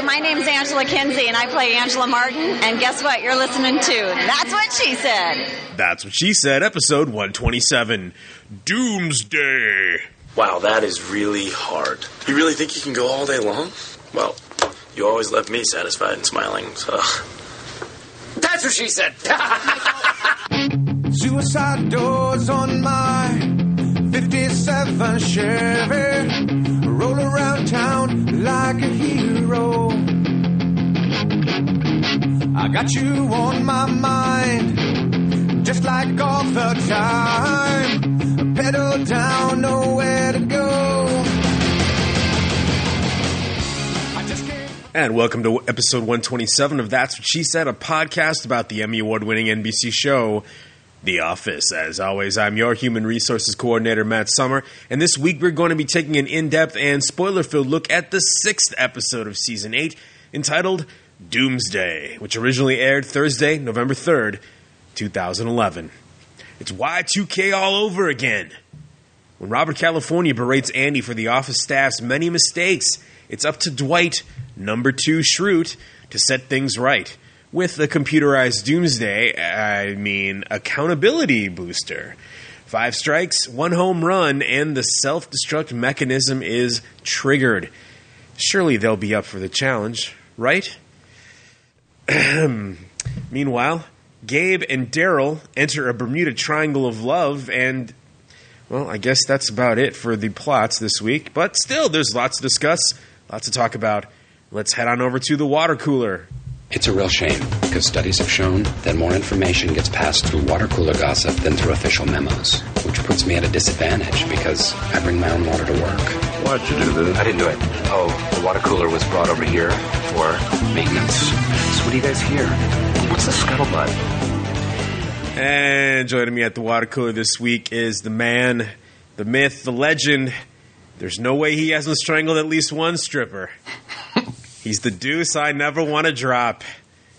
Hey, my name's Angela Kinsey, and I play Angela Martin. And guess what? You're listening to That's What She Said. That's what she said, episode 127 Doomsday. Wow, that is really hard. You really think you can go all day long? Well, you always left me satisfied and smiling, so. That's what she said! Suicide doors on my 57 Chevy. Around town like a hero. I got you on my mind, just like all the time. Pedal down, nowhere to go. And welcome to episode 127 of That's What She Said, a podcast about the Emmy Award winning NBC show, The Office. As always, I'm your Human Resources Coordinator, Matt Summer, and this week we're going to be taking an in depth and spoiler filled look at the sixth episode of season 8, entitled Doomsday, which originally aired Thursday, November 3rd, 2011. It's Y2K all over again. When Robert California berates Andy for the office staff's many mistakes, it's up to Dwight, number two Schrute, to set things right. With the computerized doomsday, I mean accountability booster. Five strikes, one home run, and the self destruct mechanism is triggered. Surely they'll be up for the challenge, right? Meanwhile, Gabe and Darryl enter a Bermuda Triangle of love, and well, I guess that's about it for the plots this week. But still, there's lots to discuss, lots to talk about. Let's head on over to the water cooler. It's a real shame because studies have shown that more information gets passed through water cooler gossip than through official memos, which puts me at a disadvantage because I bring my own water to work. Why'd you do this? I didn't do it. Oh, the water cooler was brought over here for maintenance. So what do you guys hear? What's the scuttlebutt? And joining me at the water cooler this week is the man, the myth, the legend. There's no way he hasn't strangled at least one stripper. He's the deuce I never want to drop.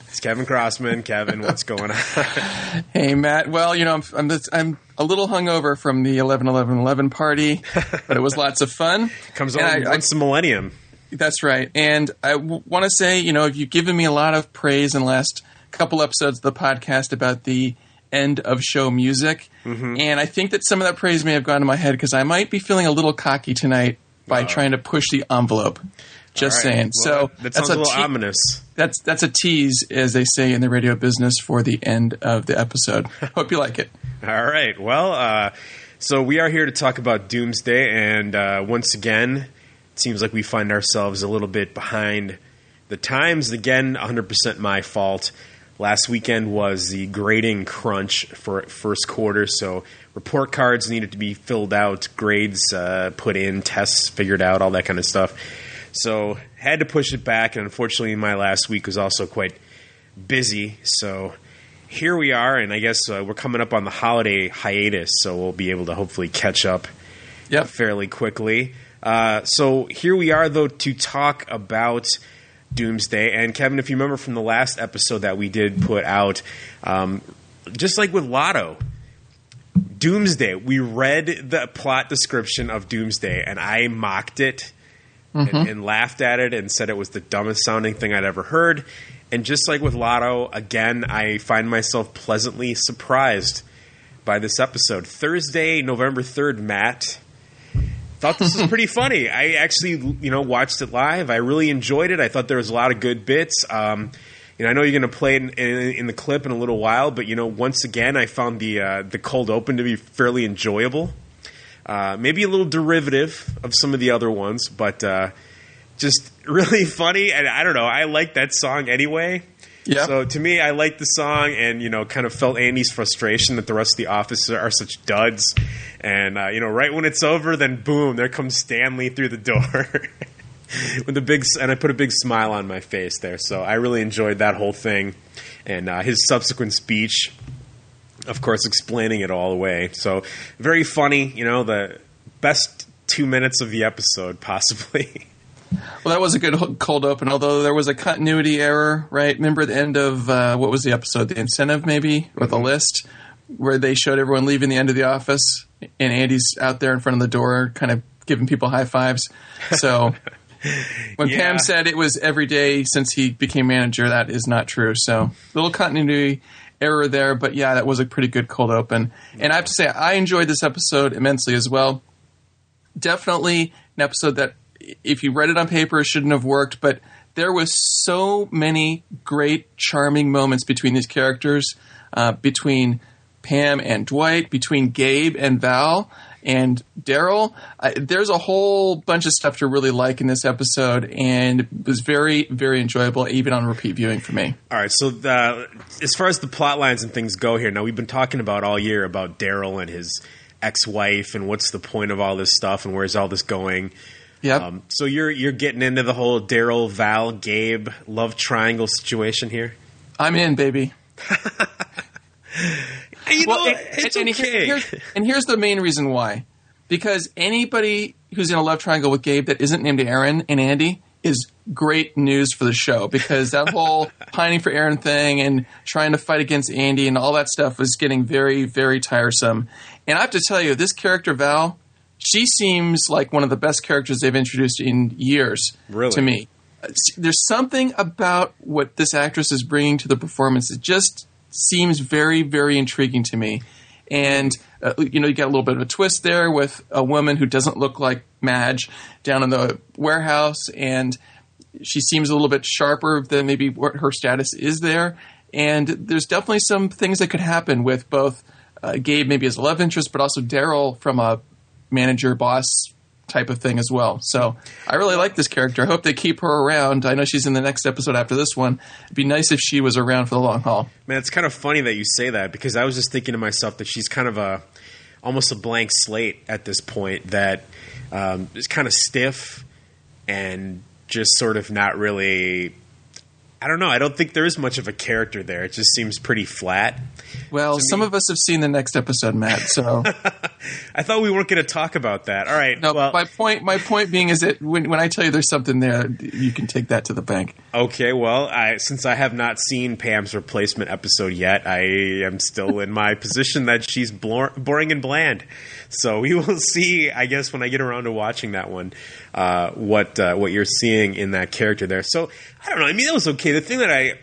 It's Kevin Crossman. Kevin, what's going on? Hey Matt, well, you know, I'm I'm, I'm a little hungover from the 11 11 11 party, but it was lots of fun. Comes And on I- I- once a millennium. That's right. And I w- want to say, you know, you've given me a lot of praise in the last couple episodes of the podcast about the end of show music. Mm-hmm. And I think that some of that praise may have gone to my head because I might be feeling a little cocky tonight by trying to push the envelope. Just right. saying. Well, so that sounds that's a little te- ominous. That's that's a tease, as they say in the radio business, for the end of the episode. Hope you like it. All right. Well, uh, so we are here to talk about Doomsday, and uh, once again, it seems like we find ourselves a little bit behind the times. Again, 100% my fault. Last weekend was the grading crunch for first quarter, so report cards needed to be filled out, grades uh, put in, tests figured out, all that kind of stuff. So had to push it back, and unfortunately, my last week was also quite busy. So here we are, and I guess uh, we're coming up on the holiday hiatus, so we'll be able to hopefully catch up Yep. fairly quickly. Uh, so here we are, though, to talk about Doomsday. And Kevin, if you remember from the last episode that we did put out, um, just like with Lotto, Doomsday, we read the plot description of Doomsday, and I mocked it and, and laughed at it and said it was the dumbest sounding thing I'd ever heard. And just like with Lotto, again, I find myself pleasantly surprised by this episode. Thursday, November 3rd, Matt. Thought this was pretty funny. I actually, you know, watched it live. I really enjoyed it. I thought there was a lot of good bits. Um, you know, I know you're going to play it in, in, in the clip in a little while, but you know, once again, I found the uh, the cold open to be fairly enjoyable. Uh, maybe a little derivative of some of the other ones, but uh, just really funny. And I don't know, I like that song anyway. Yeah. So to me, I liked the song, and you know, kind of felt Andy's frustration that the rest of the office are such duds. And uh, you know, right when it's over, then boom, there comes Stanley through the door with a big, and I put a big smile on my face there. So I really enjoyed that whole thing, and uh, his subsequent speech of course, explaining it all away. So very funny, you know, the best two minutes of the episode, possibly. Well, that was a good cold open, although there was a continuity error, right? Remember the end of uh, what was the episode? The incentive, maybe, with a list where they showed everyone leaving the end of the office, and Andy's out there in front of the door, kind of giving people high fives. So when Yeah. Pam said it was every day since he became manager, that is not true. So little continuity error there, but yeah, that was a pretty good cold open. And I have to say, I enjoyed this episode immensely as well. Definitely an episode that, if you read it on paper, it shouldn't have worked, but there was so many great, charming moments between these characters, uh, between Pam and Dwight, between Gabe and Val and Darryl. There's a whole bunch of stuff to really like in this episode, and it was very, very enjoyable, even on repeat viewing for me. All right, so the, as far as the plot lines and things go here, now we've been talking about all year about Darryl and his ex-wife and what's the point of all this stuff and where's all this going. Yep. Um, so you're you're getting into the whole Darryl, Val, Gabe love triangle situation here. I'm in, baby. You Well, know, and, it's and- okay. here's, and here's the main reason why. Because anybody who's in a love triangle with Gabe that isn't named Erin and Andy is great news for the show because that whole pining for Erin thing and trying to fight against Andy and all that stuff was getting very, very tiresome. And I have to tell you, this character, Val, she seems like one of the best characters they've introduced in years Really? to me. There's something about what this actress is bringing to the performance that just seems very, very intriguing to me. And uh, you know, you get a little bit of a twist there with a woman who doesn't look like Madge down in the warehouse, and she seems a little bit sharper than maybe what her status is there. And there's definitely some things that could happen with both uh, Gabe, maybe as a love interest, but also Darryl from a manager boss type of thing as well. So I really like this character. I hope they keep her around. I know she's in the next episode after this one. It'd be nice if she was around for the long haul. Man, it's kind of funny that you say that because I was just thinking to myself that she's kind of a almost a blank slate at this point that um, is kind of stiff and just sort of not really. I don't know. I don't think there is much of a character there. It just seems pretty flat. Well, some of us have seen the next episode, Matt. So I thought we weren't going to talk about that. All right. no, well, my point my point being is that when when I tell you there's something there, you can take that to the bank. Okay, well, I, since I have not seen Pam's replacement episode yet, I am still in my position that she's blor- boring and bland. So we will see, I guess, when I get around to watching that one, uh, what uh, what you're seeing in that character there. So I don't know. I mean, that was okay. The thing that I,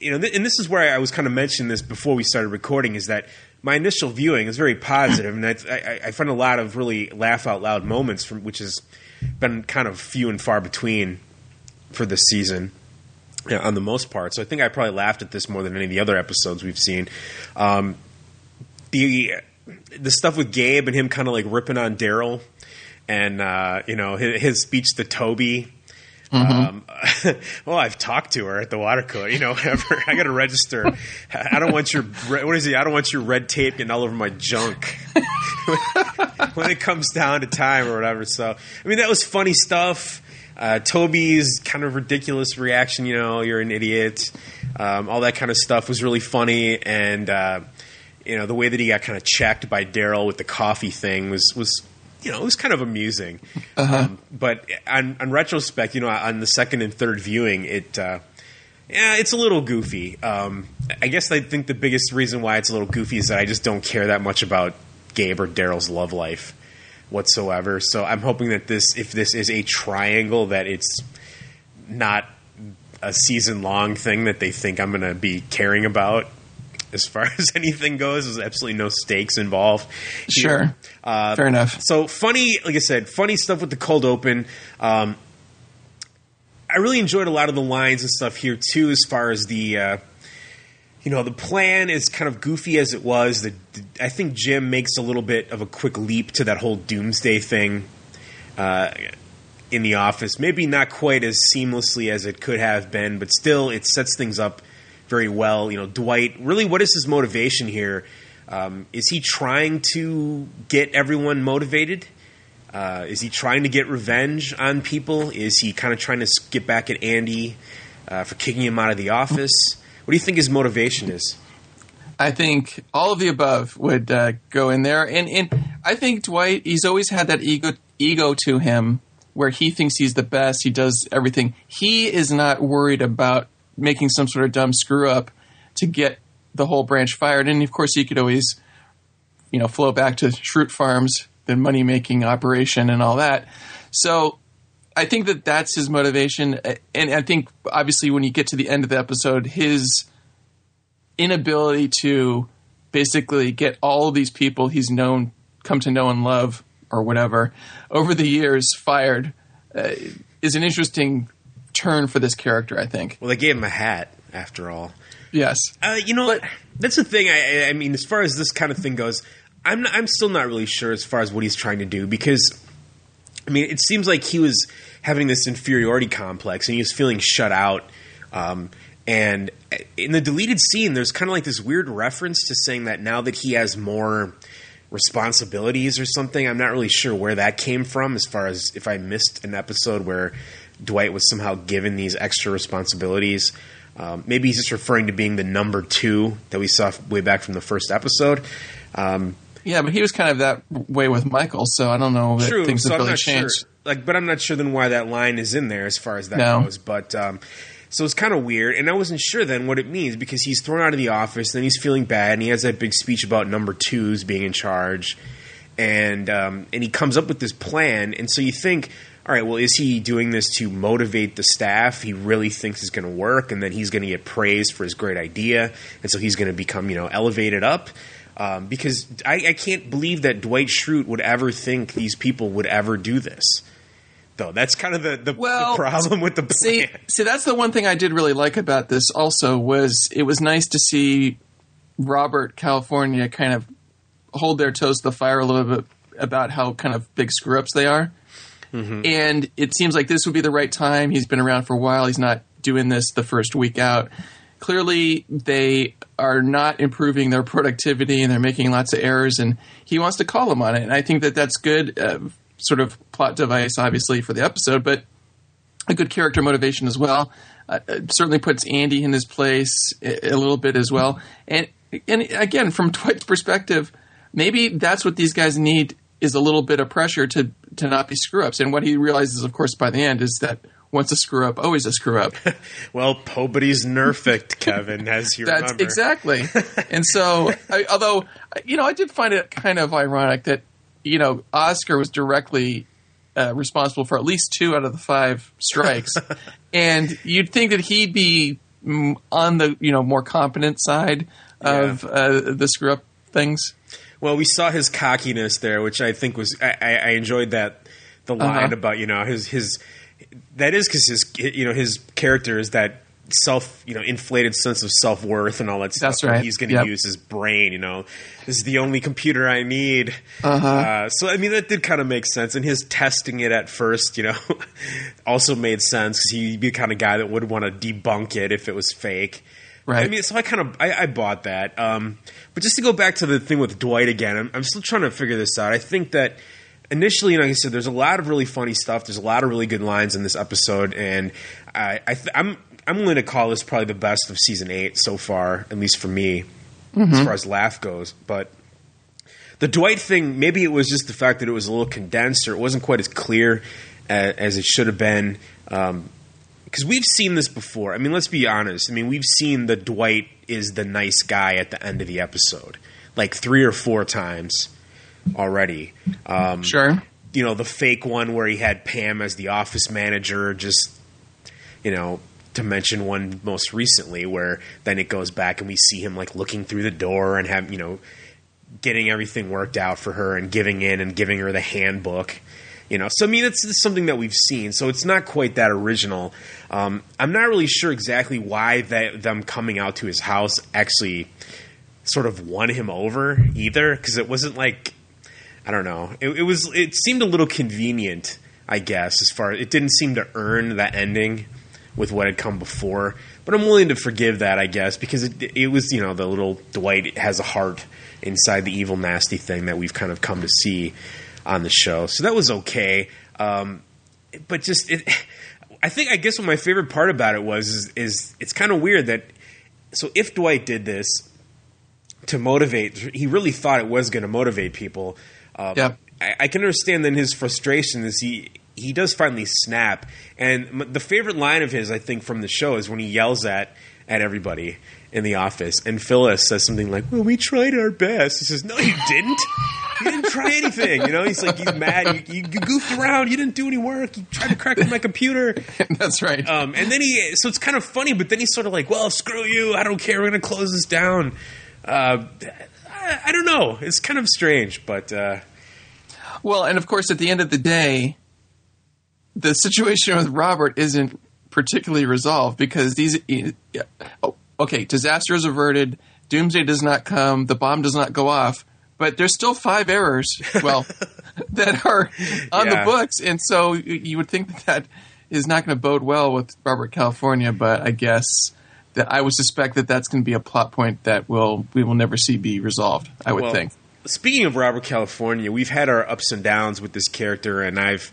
you know, th- and this is where I was kind of mentioning this before we started recording is that my initial viewing is very positive, and I, I, I find a lot of really laugh out loud moments from which has been kind of few and far between for this season yeah, on the most part. So I think I probably laughed at this more than any of the other episodes we've seen. Um, the the stuff with Gabe and him kind of like ripping on Darryl, and uh, you know his, his speech to Toby. Um, well, I've talked to her at the water cooler. You know, whatever. I got to register. I don't want your what is he? I don't want your red tape getting all over my junk when it comes down to time or whatever. So, I mean, that was funny stuff. Uh, Toby's kind of ridiculous reaction, you know, you're an idiot. Um, all that kind of stuff was really funny, and uh, you know the way that he got kind of checked by Darryl with the coffee thing was was you know it was kind of amusing. Um, but on, on retrospect, you know, on the second and third viewing, it. Uh, yeah, it's a little goofy. Um, I guess I think the biggest reason why it's a little goofy is that I just don't care that much about Gabe or Darryl's love life whatsoever. So I'm hoping that this, if this is a triangle, that it's not a season long thing that they think I'm going to be caring about. As far as anything goes, there's absolutely no stakes involved. here. Sure. Uh, Fair enough. so funny, like I said, funny stuff with the cold open. Um, I really enjoyed a lot of the lines and stuff here too, as far as the. Uh, you know, the plan is kind of goofy as it was. The, the- I think Jim makes a little bit of a quick leap to that whole doomsday thing uh, in the office. Maybe not quite as seamlessly as it could have been, but still, it sets things up very well. You know, Dwight. Really, what is his motivation here? Um, is he trying to get everyone motivated? Uh, is he trying to get revenge on people? Is he kind of trying to get back at Andy uh, for kicking him out of the office? What do you think his motivation is? I think all of the above would uh, go in there, and and I think Dwight he's always had that ego ego to him where he thinks he's the best. He does everything. He is not worried about making some sort of dumb screw up to get the whole branch fired. And of course, he could always you know flow back to Schrute Farms, the money making operation, and all that. So I think that that's his motivation, and I think obviously when you get to the end of the episode, his inability to basically get all of these people he's known, come to know and love, or whatever, over the years fired, uh, is an interesting turn for this character. I think. Well, they gave him a hat after all. Yes. Uh, you know, But- that's the thing. I, I- I mean, as far as this kind of thing goes, I'm not, I'm still not really sure as far as what he's trying to do because, I mean, it seems like he was having this inferiority complex and he was feeling shut out. Um, and in the deleted scene, there's kind of like this weird reference to saying that now that he has more responsibilities or something. I'm not really sure where that came from. As far as if I missed an episode where Dwight was somehow given these extra responsibilities. Um, maybe he's just referring to being the number two that we saw way back from the first episode. Um, Yeah, but he was kind of that way with Michael, so I don't know that true, things so have I'm really changed. sure. Like, but I'm not sure then why that line is in there as far as that No. goes. But um, so it's kind of weird, and I wasn't sure then what it means because he's thrown out of the office, and then he's feeling bad, and he has that big speech about number twos being in charge, and um, and he comes up with this plan, and so you think. All right. Well, is he doing this to motivate the staff? He really thinks it's going to work, and then he's going to get praised for his great idea, and so he's going to become, you know, elevated up. Um, because I, I can't believe that Dwight Schrute would ever think these people would ever do this. Though that's kind of the, the, Well, the problem with the plan. See, see, that's the one thing I did really like about this. Also, was it was nice to see Robert California kind of hold their toes to the fire a little bit about how kind of big screw ups they are. And it seems like this would be the right time. He's been around for a while. He's not doing this the first week out. Clearly, they are not improving their productivity and they're making lots of errors. And he wants to call them on it. And I think that that's good, uh, sort of plot device, obviously, for the episode. But a good character motivation as well. Uh, certainly puts Andy in his place a, a little bit as well. And and again, from Dwight's perspective, maybe that's what these guys need is a little bit of pressure to to not be screw ups. And what he realizes, of course, by the end is that once a screw up, always a screw up. well, Pobody's nerfed, Kevin, as you That's remember. exactly. and so, I, although you know, I did find it kind of ironic that you know Oscar was directly uh, responsible for at least two out of the five strikes, and you'd think that he'd be mm, on the you know more competent side of uh, the screw up things. Well, we saw his cockiness there, which I think was I, I, enjoyed that the line Uh-huh. about you know his his that is because his you know his character is that self you know inflated sense of self worth and all that stuff. That's right. He's going to Yep. use his brain. You know, this is the only computer I need. Uh-huh. Uh, so I mean that did kind of make sense, and his testing it at first, you know, also made sense because he'd be the kind of guy that would want to debunk it if it was fake. Right. I mean, so I kind of I, I bought that. Um, but just to go back to the thing with Dwight again, I'm, I'm still trying to figure this out. I think that initially, like I said, there's a lot of really funny stuff. There's a lot of really good lines in this episode, and I, I th- I'm I'm willing to call this probably the best of season eight so far, at least for me, as far as laugh goes. But the Dwight thing, maybe it was just the fact that it was a little condensed or it wasn't quite as clear as, as it should have been. Um, because we've seen this before. I mean, let's be honest. I mean, we've seen the Dwight is the nice guy at the end of the episode, like three or four times already. Um, Sure. you know, the fake one where he had Pam as the office manager, just you know, to mention one most recently where then it goes back and we see him like looking through the door and have you know getting everything worked out for her and giving in and giving her the handbook. You know, so I mean, it's, it's something that we've seen, so it's not quite that original. Um, I'm not really sure exactly why that them coming out to his house actually sort of won him over either, because it wasn't like I don't know. It, it was. It seemed a little convenient, I guess. As far it didn't seem to earn that ending with what had come before. But I'm willing to forgive that, I guess, because it, it was you know the little Dwight has a heart inside the evil, nasty thing that we've kind of come to see on the show. So that was okay. Um, but just it, I think I guess what my favorite part about it was is, is it's kind of weird that so if Dwight did this to motivate, he really thought it was going to motivate people. Um, Yep. I, I can understand then his frustration is he he does finally snap, and m- the favorite line of his I think from the show is when he yells at at everybody in the office, and Phyllis says something like, "Well, we tried our best." He says, "No, you didn't." you didn't try anything. You know, he's like he's mad. You, you, you goofed around. You didn't do any work. You tried to crack my computer. That's right. Um, and then he, so it's kind of funny, but then he's sort of like, well, screw you. I don't care. We're going to close this down. Uh, I, I don't know. It's kind of strange, but uh, Well, and of course, at the end of the day, the situation with Robert isn't particularly resolved because these. yeah, Oh, okay, disaster is averted. Doomsday does not come. The bomb does not go off. But there's still five errors. Well, that are on Yeah. the books, and so you would think that that is not going to bode well with Robert California. But I guess that I would suspect that that's going to be a plot point that will we will never see be resolved. I would Well, think. Speaking of Robert California, we've had our ups and downs with this character, and I've,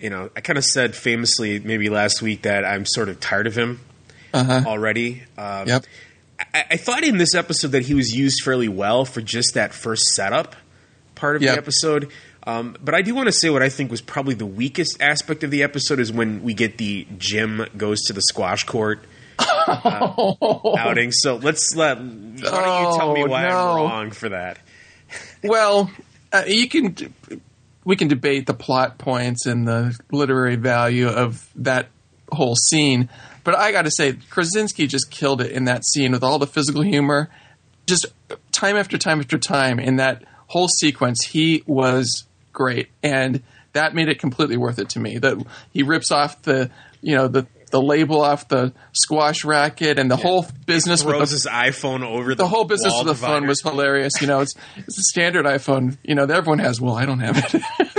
you know, I kind of said famously maybe last week that I'm sort of tired of him already. Um, Uh-huh. Yep. I, I thought in this episode that he was used fairly well for just that first setup part of Yep. the episode. Um, but I do want to say what I think was probably the weakest aspect of the episode is when we get the Jim goes to the squash court uh, outing. So let's let. Why don't you tell me Oh, why no. I'm wrong for that? Well, uh, you can we can debate the plot points and the literary value of that whole scene, but I got to say Krasinski just killed it in that scene with all the physical humor. Just time after time after time in that whole sequence, he was great, and that made it completely worth it to me. That he rips off the you know the the label off the squash racket and the whole business with Throws the his iPhone over the the whole business of the phone was hilarious. You know, it's it's a standard iPhone. You know, everyone has. Well, I don't have it.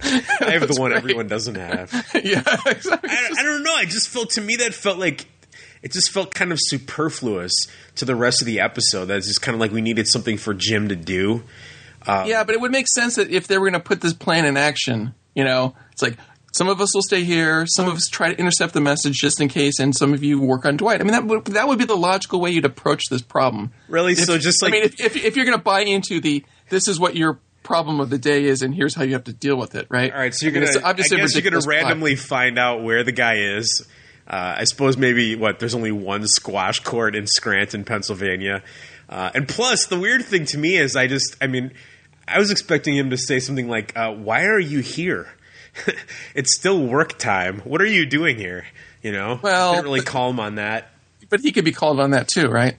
I have the one great. everyone doesn't have. yeah, exactly. I, I don't know. I just felt to me that felt like it just felt kind of superfluous to the rest of the episode. That's just kind of like we needed something for Jim to do. Um, yeah, but it would make sense that if they were going to put this plan in action, you know, it's like some of us will stay here, some of us try to intercept the message just in case, and some of you work on Dwight. I mean, that would that would be the logical way you'd approach this problem. Really? If- so just like I mean, if, if, if you're going to buy into the this is what your problem of the day is, and here's how you have to deal with it, right? all right, so you're I mean, gonna. it's obviously I a guess you're gonna ridiculous plot. randomly find out where the guy is. Uh, I suppose maybe what there's only one squash court in Scranton, Pennsylvania, uh, and plus the weird thing to me is I just I mean I was expecting him to say something like, uh, "Why are you here? it's still work time. What are you doing here?" You know, Well, didn't really but- call him on that. But he could be called on that too, right?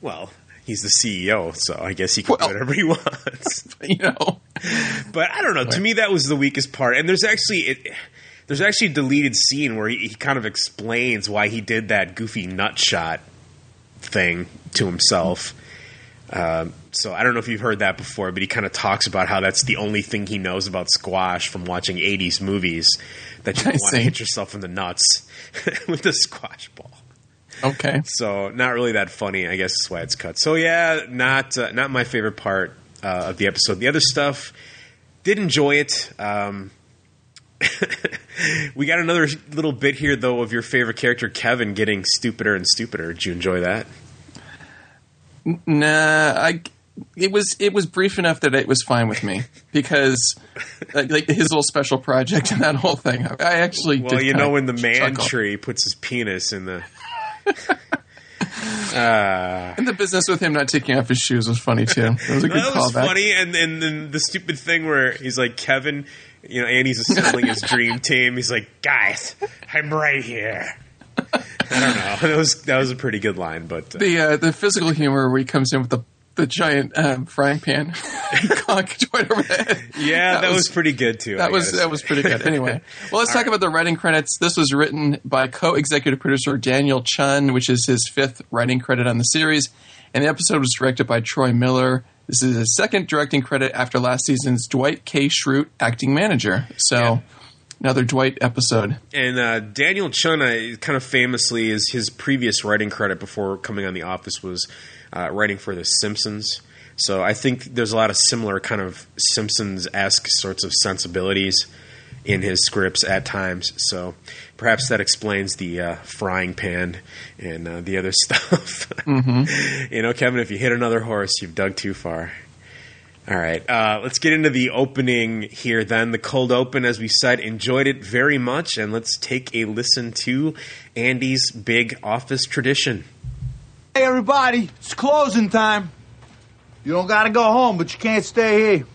Well, he's the CEO, so I guess he can Well- do whatever he wants. You know. But I don't know. To me, that was the weakest part. And there's actually it, there's actually a deleted scene where he, he kind of explains why he did that goofy nut shot thing to himself. Um, so I don't know if you've heard that before, but he kind of talks about how that's the only thing he knows about squash from watching '80s movies that you want to hit yourself in the nuts with the squash ball. Okay. So not really that funny, I guess is why it's cut. So yeah, not uh, not my favorite part uh, of the episode. The other stuff, did enjoy it. Um, we got another little bit here though of your favorite character Kevin getting stupider and stupider. Did you enjoy that? Nah, I. It was it was brief enough that it was fine with me because like, like his little special project and that whole thing. I actually Well, you know when the man chuckle. tree puts his penis in the. Uh, and the business with him not taking off his shoes was funny too. It was a good that was callback. funny, and and then the stupid thing where he's like Kevin, you know, Andy's assembling his dream team. He's like, guys, I'm right here. I don't know. That was that was a pretty good line, but uh, The uh, the physical humor where he comes in with the the giant um, frying pan, right over the head. yeah, that, was, was- pretty good too. I That was gotta that was pretty good. Anyway, well, let's talk about the writing credits. This was written by co-executive producer Daniel Chun, which is his fifth writing credit on the series, and the episode was directed by Troy Miller. This is his second directing credit after last season's Dwight K. Schrute acting manager. So, Yeah. another Dwight episode. And uh, Daniel Chun, uh, kind of famously, is his previous writing credit before coming on The Office was uh, writing for The Simpsons. So I think there's a lot of similar kind of Simpsons esque sorts of sensibilities in his scripts at times. So perhaps that explains the uh, frying pan and uh, the other stuff. you know, Kevin, if you hit another horse, you've dug too far. All right, uh, let's get into the opening here then. The cold open, as we said, enjoyed it very much, and let's take a listen to Andy's big office tradition. Hey, everybody, it's closing time. You don't gotta go home, but you can't stay here.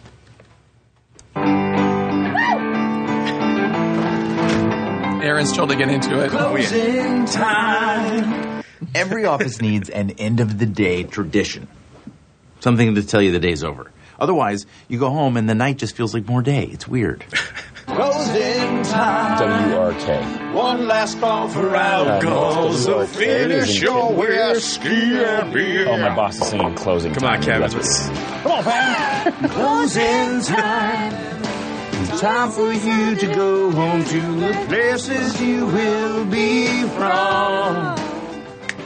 Erin's trying to get into it. Oh, closing time. Every office needs an end of the day tradition. Something to tell you the day's over. Otherwise, you go home and the night just feels like more day. It's weird. Closing time. WRK. One last call for uh, alcohol. So finish your whiskey and beer. Oh, my boss is singing closing. Time. Come on. Kevin. Let's- Let's- Come on, fam. Closing time. Time for you to go home to the places you will be from.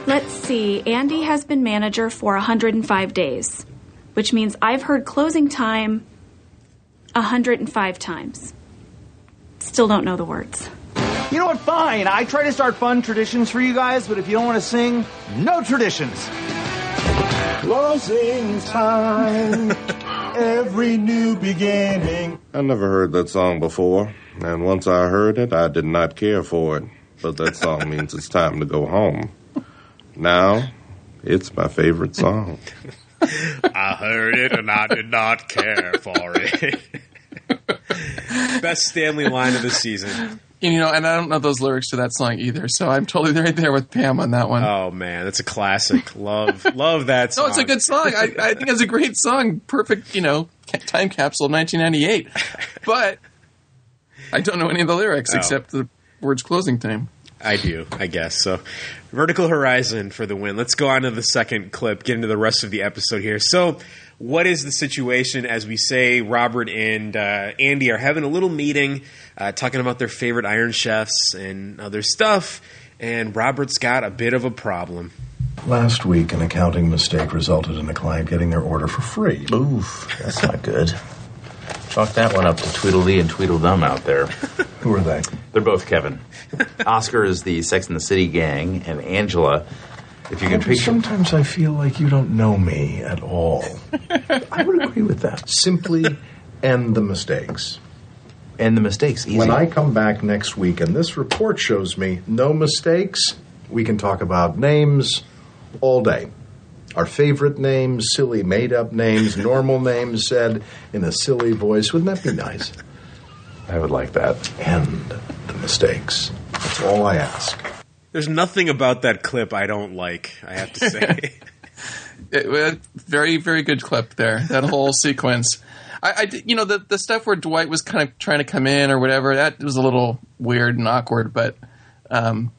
Let's see. Andy has been manager for 105 days, which means I've heard closing time 105 times. Still don't know the words. You know what? Fine. I try to start fun traditions for you guys, but if you don't want to sing, no traditions. Closing time. Every new beginning. I never heard that song before, and once I heard it, I did not care for it. But that song means it's time to go home. Now, it's my favorite song. I heard it and I did not care for it. Best Stanley line of the season. You know, and I don't know those lyrics to that song either, so I'm totally right there with Pam on that one. Oh man, that's a classic. Love, love that song. no, it's a good song. I, I think it's a great song. Perfect, you know, time capsule of 1998. But I don't know any of the lyrics Oh. except the words closing time. I do, I guess. So, Vertical Horizon for the win. Let's go on to the second clip, get into the rest of the episode here. So, what is the situation as we say Robert and uh, Andy are having a little meeting, uh, talking about their favorite Iron Chefs and other stuff, and Robert's got a bit of a problem. Last week, an accounting mistake resulted in a client getting their order for free. Oof, that's not good. Chalk that one up to Tweedledee and Tweedledum out there. Who are they? They're both Kevin. Oscar is the Sex and the City gang, and Angela, if you can picture. Sometimes I feel like you don't know me at all. I would agree with that. Simply end the mistakes. And the mistakes, easy. When I come back next week and this report shows me no mistakes, we can talk about names all day. Our favorite names, silly made up names, normal names said in a silly voice. Wouldn't that be nice? I would like that. End the mistakes. That's all I ask. There's nothing about that clip I don't like, I have to say. It, it- very, very good clip there. That whole sequence. I, I you know, the the stuff where Dwight was kind of trying to come in or whatever. That was a little weird and awkward, but um,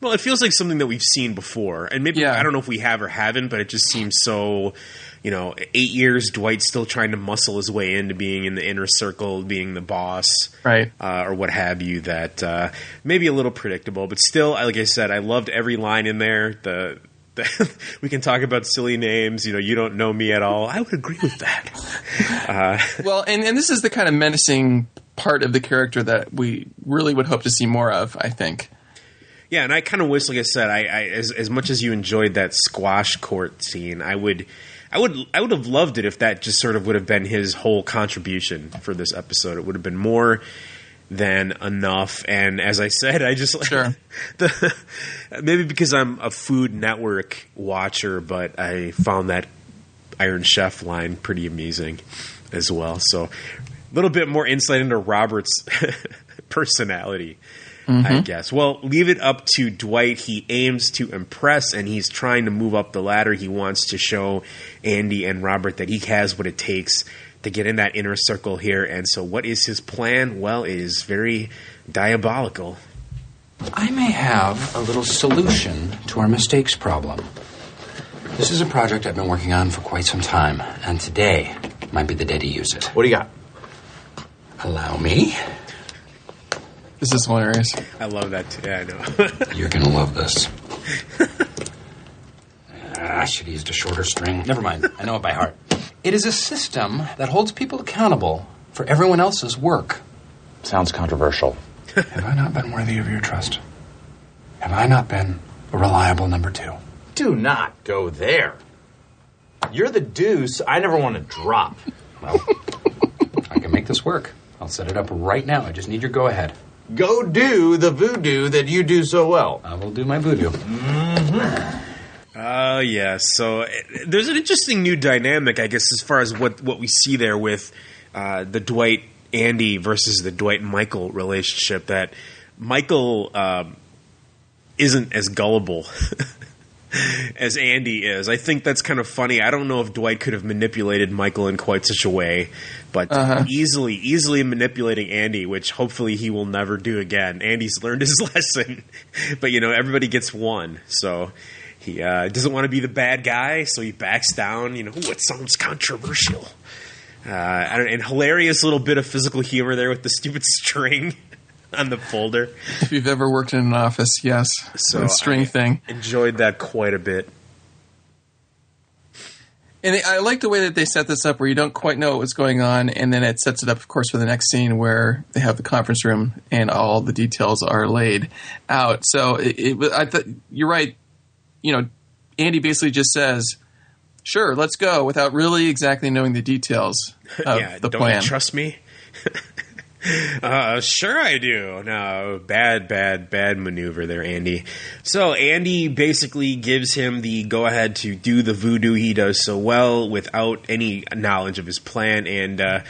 Well, it feels like something that we've seen before, and maybe I don't know if we have or haven't, but it just seems so. You know, eight years, Dwight's still trying to muscle his way into being in the inner circle, being the boss, right, uh, or what have you. That uh, maybe a little predictable, but still, like I said, I loved every line in there. The, the we can talk about silly names. You know, you don't know me at all. I would agree with that. Uh, well, and and this is the kind of menacing part of the character that we really would hope to see more of. I think. Yeah, and I kind of wish, like I said, I, I as as much as you enjoyed that squash court scene, I would, I would, I would have loved it if that just sort of would have been his whole contribution for this episode. It would have been more than enough. And as I said, I just sure the maybe because I'm a Food Network watcher, but I found that Iron Chef line pretty amusing as well. So a little bit more insight into Robert's personality. I Mhm. guess. Well, leave it up to Dwight. He aims to impress and he's trying to move up the ladder. He wants to show Andy and Robert that he has what it takes to get in that inner circle here. And so, what is his plan? Well, it is very diabolical. I may have a little solution to our mistakes problem. This is a project I've been working on for quite some time, and today might be the day to use it. What do you got? Allow me. This is hilarious. I love that. Too. Yeah, I know. You're gonna love this. Ah, I should have used a shorter string. Never mind. I know it by heart. It is a system that holds people accountable for everyone else's work. Sounds controversial. Have I not been worthy of your trust? Have I not been a reliable number two? Do not go there. You're the deuce I never want to drop. Well, I can make this work. I'll set it up right now. I just need your go ahead. Go do the voodoo that you do so well. I will do my voodoo. Oh yes. So uh, there's an interesting new dynamic, I guess, as far as what what we see there with uh, the Dwight Andy versus the Dwight Michael relationship. That Michael um, isn't as gullible as Andy is. I think that's kind of funny. I don't know if Dwight could have manipulated Michael in quite such a way, but Uh-huh. easily, easily manipulating Andy, which hopefully he will never do again. Andy's learned his lesson, but you know everybody gets one, so. He uh, doesn't want to be the bad guy, so he backs down. You know, it sounds controversial. Uh, and and hilarious little bit of physical humor there with the stupid string on the folder. If you've ever worked in an office, yes. So the string I thing. Enjoyed that quite a bit. And I like the way that they set this up where you don't quite know what's going on, and then it sets it up, of course, for the next scene where they have the conference room and all the details are laid out. So it, it I thought you're right. You know, Andy basically just says, "Sure, let's go," without really exactly knowing the details of yeah, the don't plan. trust me? uh, sure I do. No, bad, bad, bad maneuver there, Andy. So Andy basically gives him the go ahead to do the voodoo he does so well without any knowledge of his plan. And uh,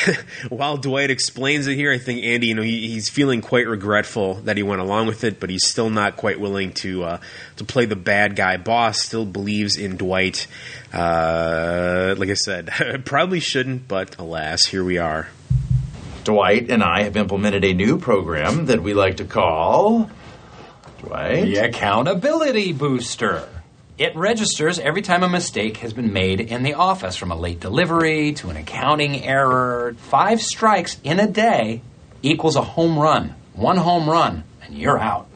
while Dwight explains it here, I think Andy, you know, he, he's feeling quite regretful that he went along with it, but he's still not quite willing to uh, to play the bad guy boss. Still believes in Dwight. Uh, like I said, probably shouldn't, but alas, here we are. Dwight and I have implemented a new program that we like to call. Dwight? The Accountability Booster. It registers every time a mistake has been made in the office, from a late delivery to an accounting error. Five strikes in a day equals a home run. One home run, and you're out.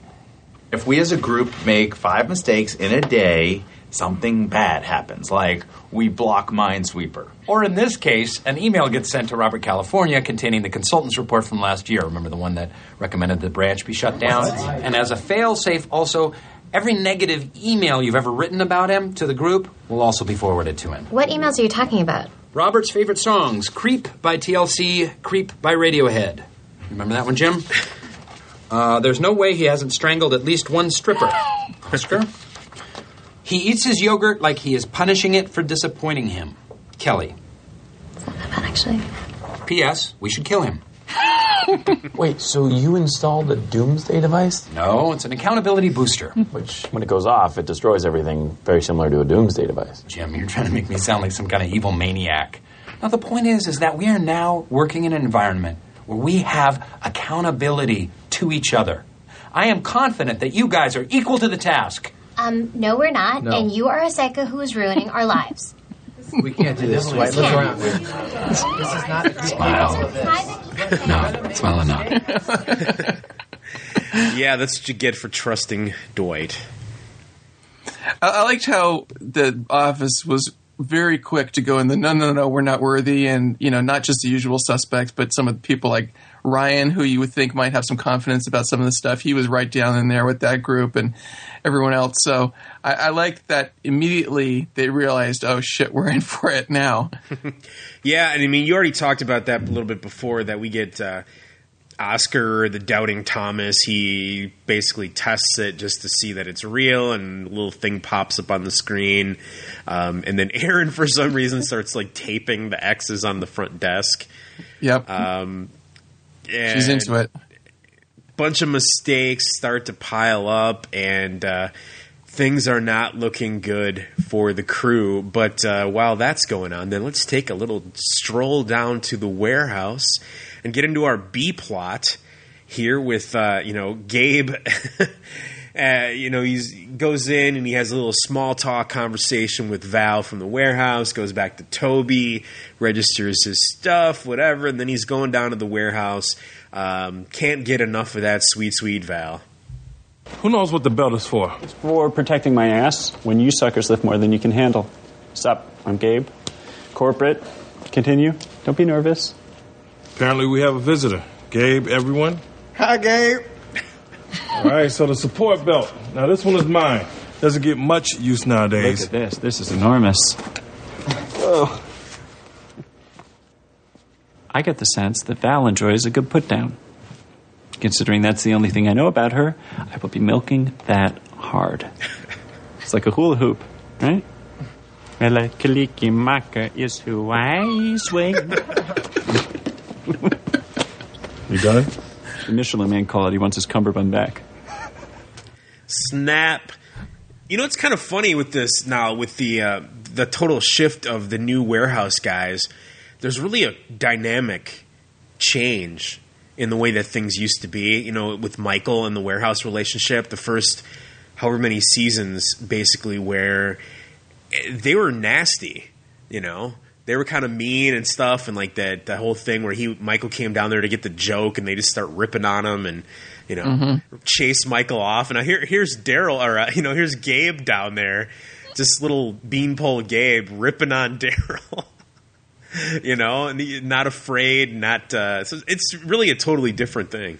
If we as a group make five mistakes in a day, something bad happens, like we block Minesweeper. Or in this case, an email gets sent to Robert California containing the consultant's report from last year. Remember the one that recommended the branch be shut down? And as a failsafe, also, every negative email you've ever written about him to the group will also be forwarded to him. What emails are you talking about? Robert's favorite songs Creep by TLC, Creep by Radiohead. Remember that one, Jim? Uh, there's no way he hasn't strangled at least one stripper. Oscar? He eats his yogurt like he is punishing it for disappointing him. Kelly. Actually. P.S. We should kill him. Wait, so you installed a doomsday device? No, it's an accountability booster. Which, when it goes off, it destroys everything very similar to a doomsday device. Jim, you're trying to make me sound like some kind of evil maniac. Now, the point is, is that we are now working in an environment where we have accountability to each other. I am confident that you guys are equal to the task. Um, no, we're not. No. And you are a psycho who is ruining our lives. We can't do this, Dwight. Let's run. This is not. A smile. No, smile or not. yeah, that's what you get for trusting Dwight. I, I liked how the office was very quick to go in the no, no, no, we're not worthy, and you know, not just the usual suspects, but some of the people like Ryan, who you would think might have some confidence about some of the stuff. He was right down in there with that group and everyone else. So I, I like that immediately they realized, oh shit, we're in for it now. Yeah, and I mean, you already talked about that a little bit before that we get uh, Oscar, the doubting Thomas. He basically tests it just to see that it's real, and a little thing pops up on the screen. Um, and then Erin, for some reason, starts like taping the X's on the front desk. Yep. Um, She's and- into it. bunch of mistakes start to pile up and uh, things are not looking good for the crew but uh, while that's going on then let's take a little stroll down to the warehouse and get into our b plot here with uh, you know gabe Uh, you know, he goes in and he has a little small talk conversation with Val from the warehouse. Goes back to Toby, registers his stuff, whatever, and then he's going down to the warehouse. Um, can't get enough of that sweet, sweet Val. Who knows what the belt is for? It's for protecting my ass when you suckers lift more than you can handle. Sup, I'm Gabe. Corporate. Continue. Don't be nervous. Apparently, we have a visitor. Gabe, everyone. Hi, Gabe. All right, so the support belt. Now, this one is mine. Doesn't get much use nowadays. Look at this. This is enormous. Oh. I get the sense that Val enjoys a good put down. Considering that's the only thing I know about her, I will be milking that hard. It's like a hula hoop, right? Ella Kaliki Maka is who I swing. You done? The Michelin man called. He wants his cummerbund back. Snap. You know, it's kind of funny with this now with the uh, the total shift of the new warehouse guys. There's really a dynamic change in the way that things used to be. You know, with Michael and the warehouse relationship, the first however many seasons, basically, where they were nasty. You know, they were kind of mean and stuff, and like that that whole thing where he Michael came down there to get the joke, and they just start ripping on him, and you know, Mhm. chase Michael off. And I hear here's Darryl, or uh, you know, here's Gabe down there, just little beanpole Gabe ripping on Darryl. you know, and not afraid, not. Uh, so it's really a totally different thing.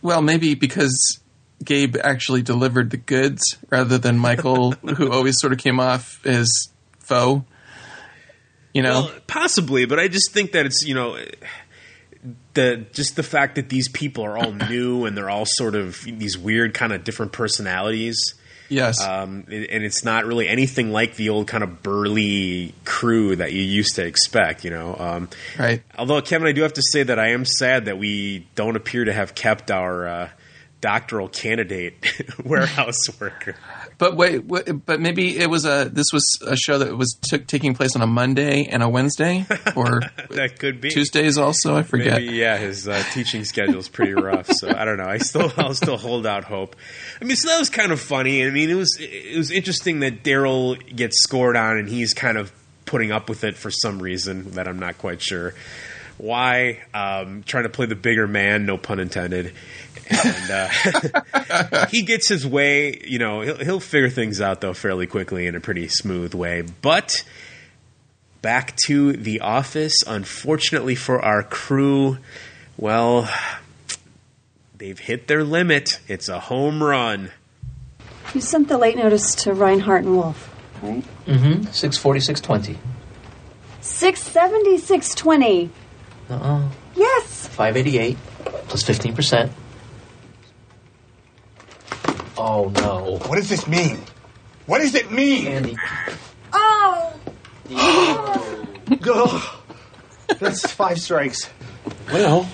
Well, maybe because Gabe actually delivered the goods rather than Michael, who always sort of came off as foe. You know, Well, possibly, but I just think that it's you know the just the fact that these people are all new and they're all sort of these weird kind of different personalities. Yes. Um, and it's not really anything like the old kind of burly crew that you used to expect, you know. Um, right. Although, Kevin, I do have to say that I am sad that we don't appear to have kept our uh, doctoral candidate warehouse worker. But wait, wait, but maybe it was a this was a show that was took taking place on a Monday and a Wednesday, or that could be Tuesdays also. I forget. Maybe, yeah, his uh, teaching schedule is pretty rough. So I don't know. I still, I'll still hold out hope. I mean, so that was kind of funny. I mean, it was, it was interesting that Darryl gets scored on, and he's kind of putting up with it for some reason that I'm not quite sure why. Um, trying to play the bigger man, no pun intended. And uh, he gets his way. You know, he'll, he'll figure things out though fairly quickly in a pretty smooth way. But back to the office. Unfortunately for our crew, well, they've hit their limit. It's a home run. You sent the late notice to Reinhardt and Wolf, right? Mm-hmm. Six forty, six twenty. 670, 620. Uh-uh. Yes. Five eighty-eight plus fifteen percent. Oh no! What does this mean? What does it mean? Andy. Oh! Ugh. That's five strikes. Well,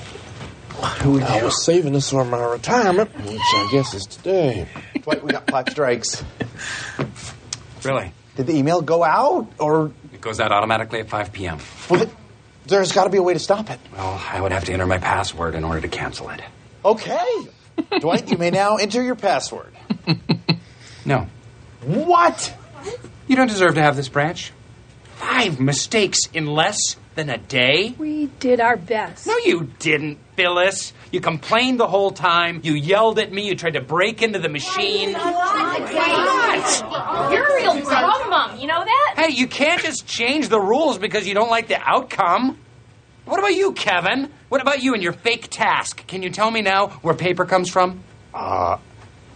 I was saving this for my retirement, which I guess is today. Wait, we got five strikes. Really? Did the email go out, or It goes out automatically at 5 p.m. well, th- there's got to be a way to stop it? Well, I would have to enter my password in order to cancel it. Okay, Dwight, you may now enter your password. No. What? You don't deserve to have this branch. Five mistakes in less than a day? We did our best. No, you didn't, Phyllis. You complained the whole time. You yelled at me. You tried to break into the machine. What? You're a real drum mom, you know that? Hey, you can't just change the rules because you don't like the outcome. What about you, Kevin? What about you and your fake task? Can you tell me now where paper comes from? Uh,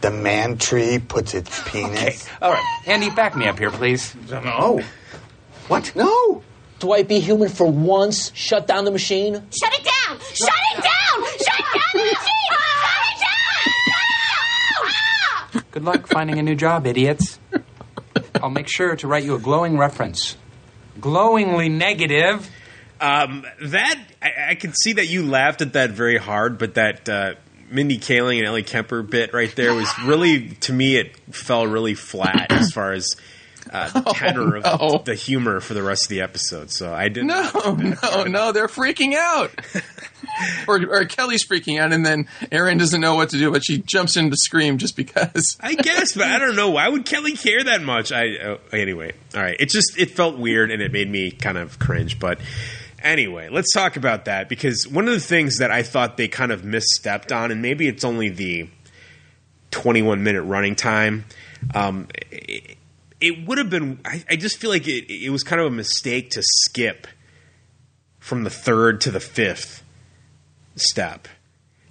the man tree puts its penis. All right, Andy, back me up here, please. No. What? No. Dwight, be human for once. Shut down the machine. Shut it down! Shut it down! Shut down the machine! Shut it down! Good luck finding a new job, idiots. I'll make sure to write you a glowing reference. Glowingly negative. Um, that I, I can see that you laughed at that very hard, but that uh, Mindy Kaling and Ellie Kemper bit right there was really, to me, it fell really flat as far as uh, the tenor of the humor for the rest of the episode. So I didn't. No, no, no, they're freaking out. or, or Kelly's freaking out, and then Erin doesn't know what to do, but she jumps in to scream just because. I guess, but I don't know. Why would Kelly care that much? I oh, anyway. All right. It just it felt weird and it made me kind of cringe. But anyway, let's talk about that because one of the things that I thought they kind of misstepped on, and maybe it's only the 21 minute running time. Um, it, it would have been. I, I just feel like it, it was kind of a mistake to skip from the third to the fifth step.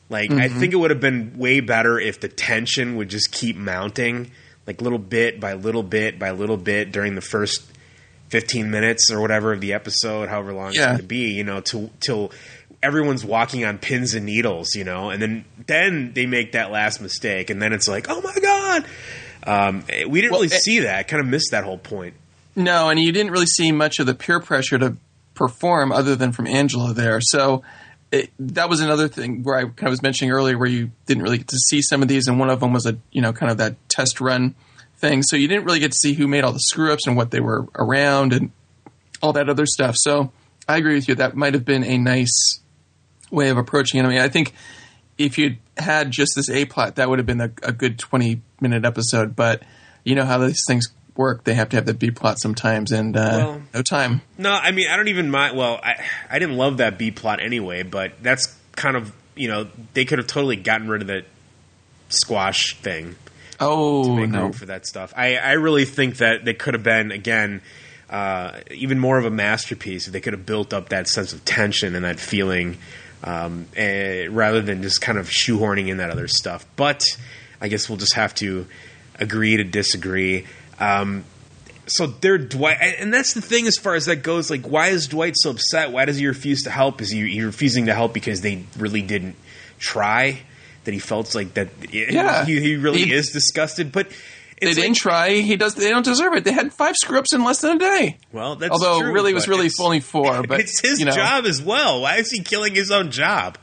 Like I Mhm. think it would have been way better if the tension would just keep mounting, like little bit by little bit by little bit during the first fifteen minutes or whatever of the episode, however long it's Yeah. going to be. You know, till till everyone's walking on pins and needles. You know, and then then they make that last mistake, and then it's like, oh my god. Um, we didn't really see that. Kind of missed that whole point. No, and you didn't really see much of the peer pressure to perform other than from Angela there. So it, that was another thing where I kind of was mentioning earlier, where you didn't really get to see some of these, and one of them was a you know kind of that test run thing. So you didn't really get to see who made all the screw ups and what they were around and all that other stuff. So I agree with you. That might have been a nice way of approaching it. I mean, I think if you'd had just this A plot, that would have been a, a good 20 minute episode. But you know how these things work. They have to have the B plot sometimes, and uh, Well- no time. No, I mean I don't even mind. Well, I I didn't love that B plot anyway, but that's kind of you know they could have totally gotten rid of the squash thing. Oh to make no. room for that stuff. I I really think that they could have been again. Uh, even more of a masterpiece if they could have built up that sense of tension and that feeling um, eh, rather than just kind of shoehorning in that other stuff. But I guess we'll just have to agree to disagree. Um, so they're Dwight, and that's the thing as far as that goes. Like, why is Dwight so upset? Why does he refuse to help? Is he, he refusing to help because they really didn't try? That he felt like that. Yeah. he, he really He- is disgusted. But They didn't try. He does. They don't deserve it. They had five screw ups in less than a day. Well, that's true. although true, really it was really only four. But it's his you know, job as well. Why is he killing his own job?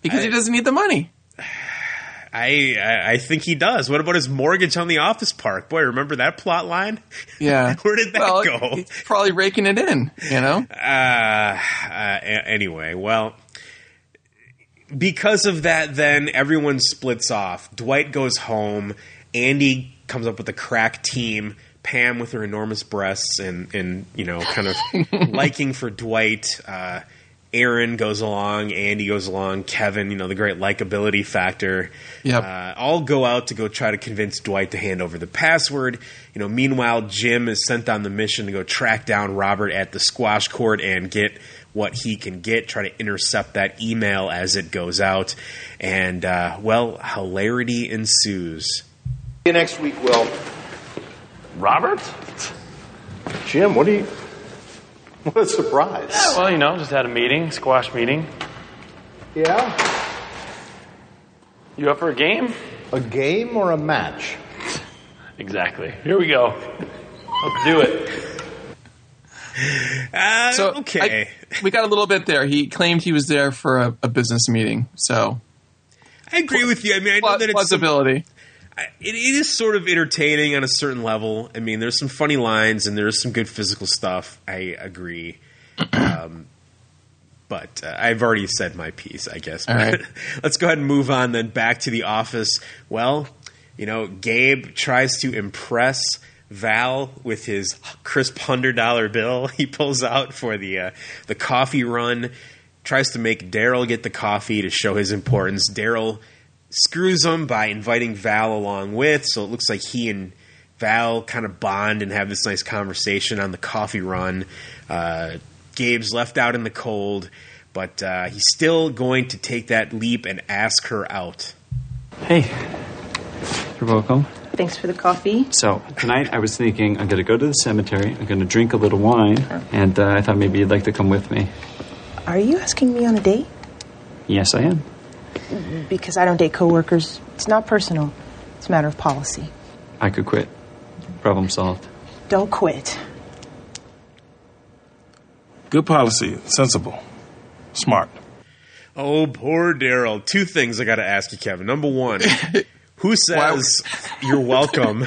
because he doesn't need the money. I, I I think he does. What about his mortgage on the office park? Boy, remember that plot line? Yeah. Where did that well, go? He's probably raking it in. You know. Uh, uh, anyway, well, because of that, then everyone splits off. Dwight goes home. Andy comes up with a crack team. Pam with her enormous breasts and and you know kind of liking for Dwight. Uh, Erin goes along. Andy goes along. Kevin, you know the great likability factor. Yep. Uh, all go out to go try to convince Dwight to hand over the password. You know, meanwhile, Jim is sent on the mission to go track down Robert at the squash court and get what he can get. Try to intercept that email as it goes out, and uh, well, hilarity ensues. See you next week, Will. Robert? Jim, what are you. What a surprise. Yeah, well, you know, just had a meeting, squash meeting. Yeah? You up for a game? A game or a match? Exactly. Here we go. Let's do it. Uh, So okay, I- we got a little bit there. He claimed he was there for a, a business meeting. So I agree with you. I mean, I know that it's some- it, it is sort of entertaining on a certain level. I mean, there's some funny lines and there's some good physical stuff. I agree. Um, but uh, I've already said my piece, I guess. All right. Let's go ahead and move on then back to the office. Well, you know, Gabe tries to impress Val with his crisp hundred dollar bill he pulls out for the uh, the coffee run. Tries to make Darryl get the coffee to show his importance. Darryl screws him by inviting Val along with, so it looks like he and Val kind of bond and have this nice conversation on the coffee run. Uh, Gabe's left out in the cold, but uh, he's still going to take that leap and ask her out. Hey, you're welcome. Thanks for the coffee. So tonight I was thinking I'm going to go to the cemetery. I'm going to drink a little wine, and uh, I thought maybe you'd like to come with me. Are you asking me on a date? Yes, I am. Because I don't date coworkers. It's not personal. It's a matter of policy. I could quit. Problem solved. Don't quit. Good policy, sensible, smart. Oh, poor Darryl. Two things I got to ask you, Kevin. Number one, who says you're welcome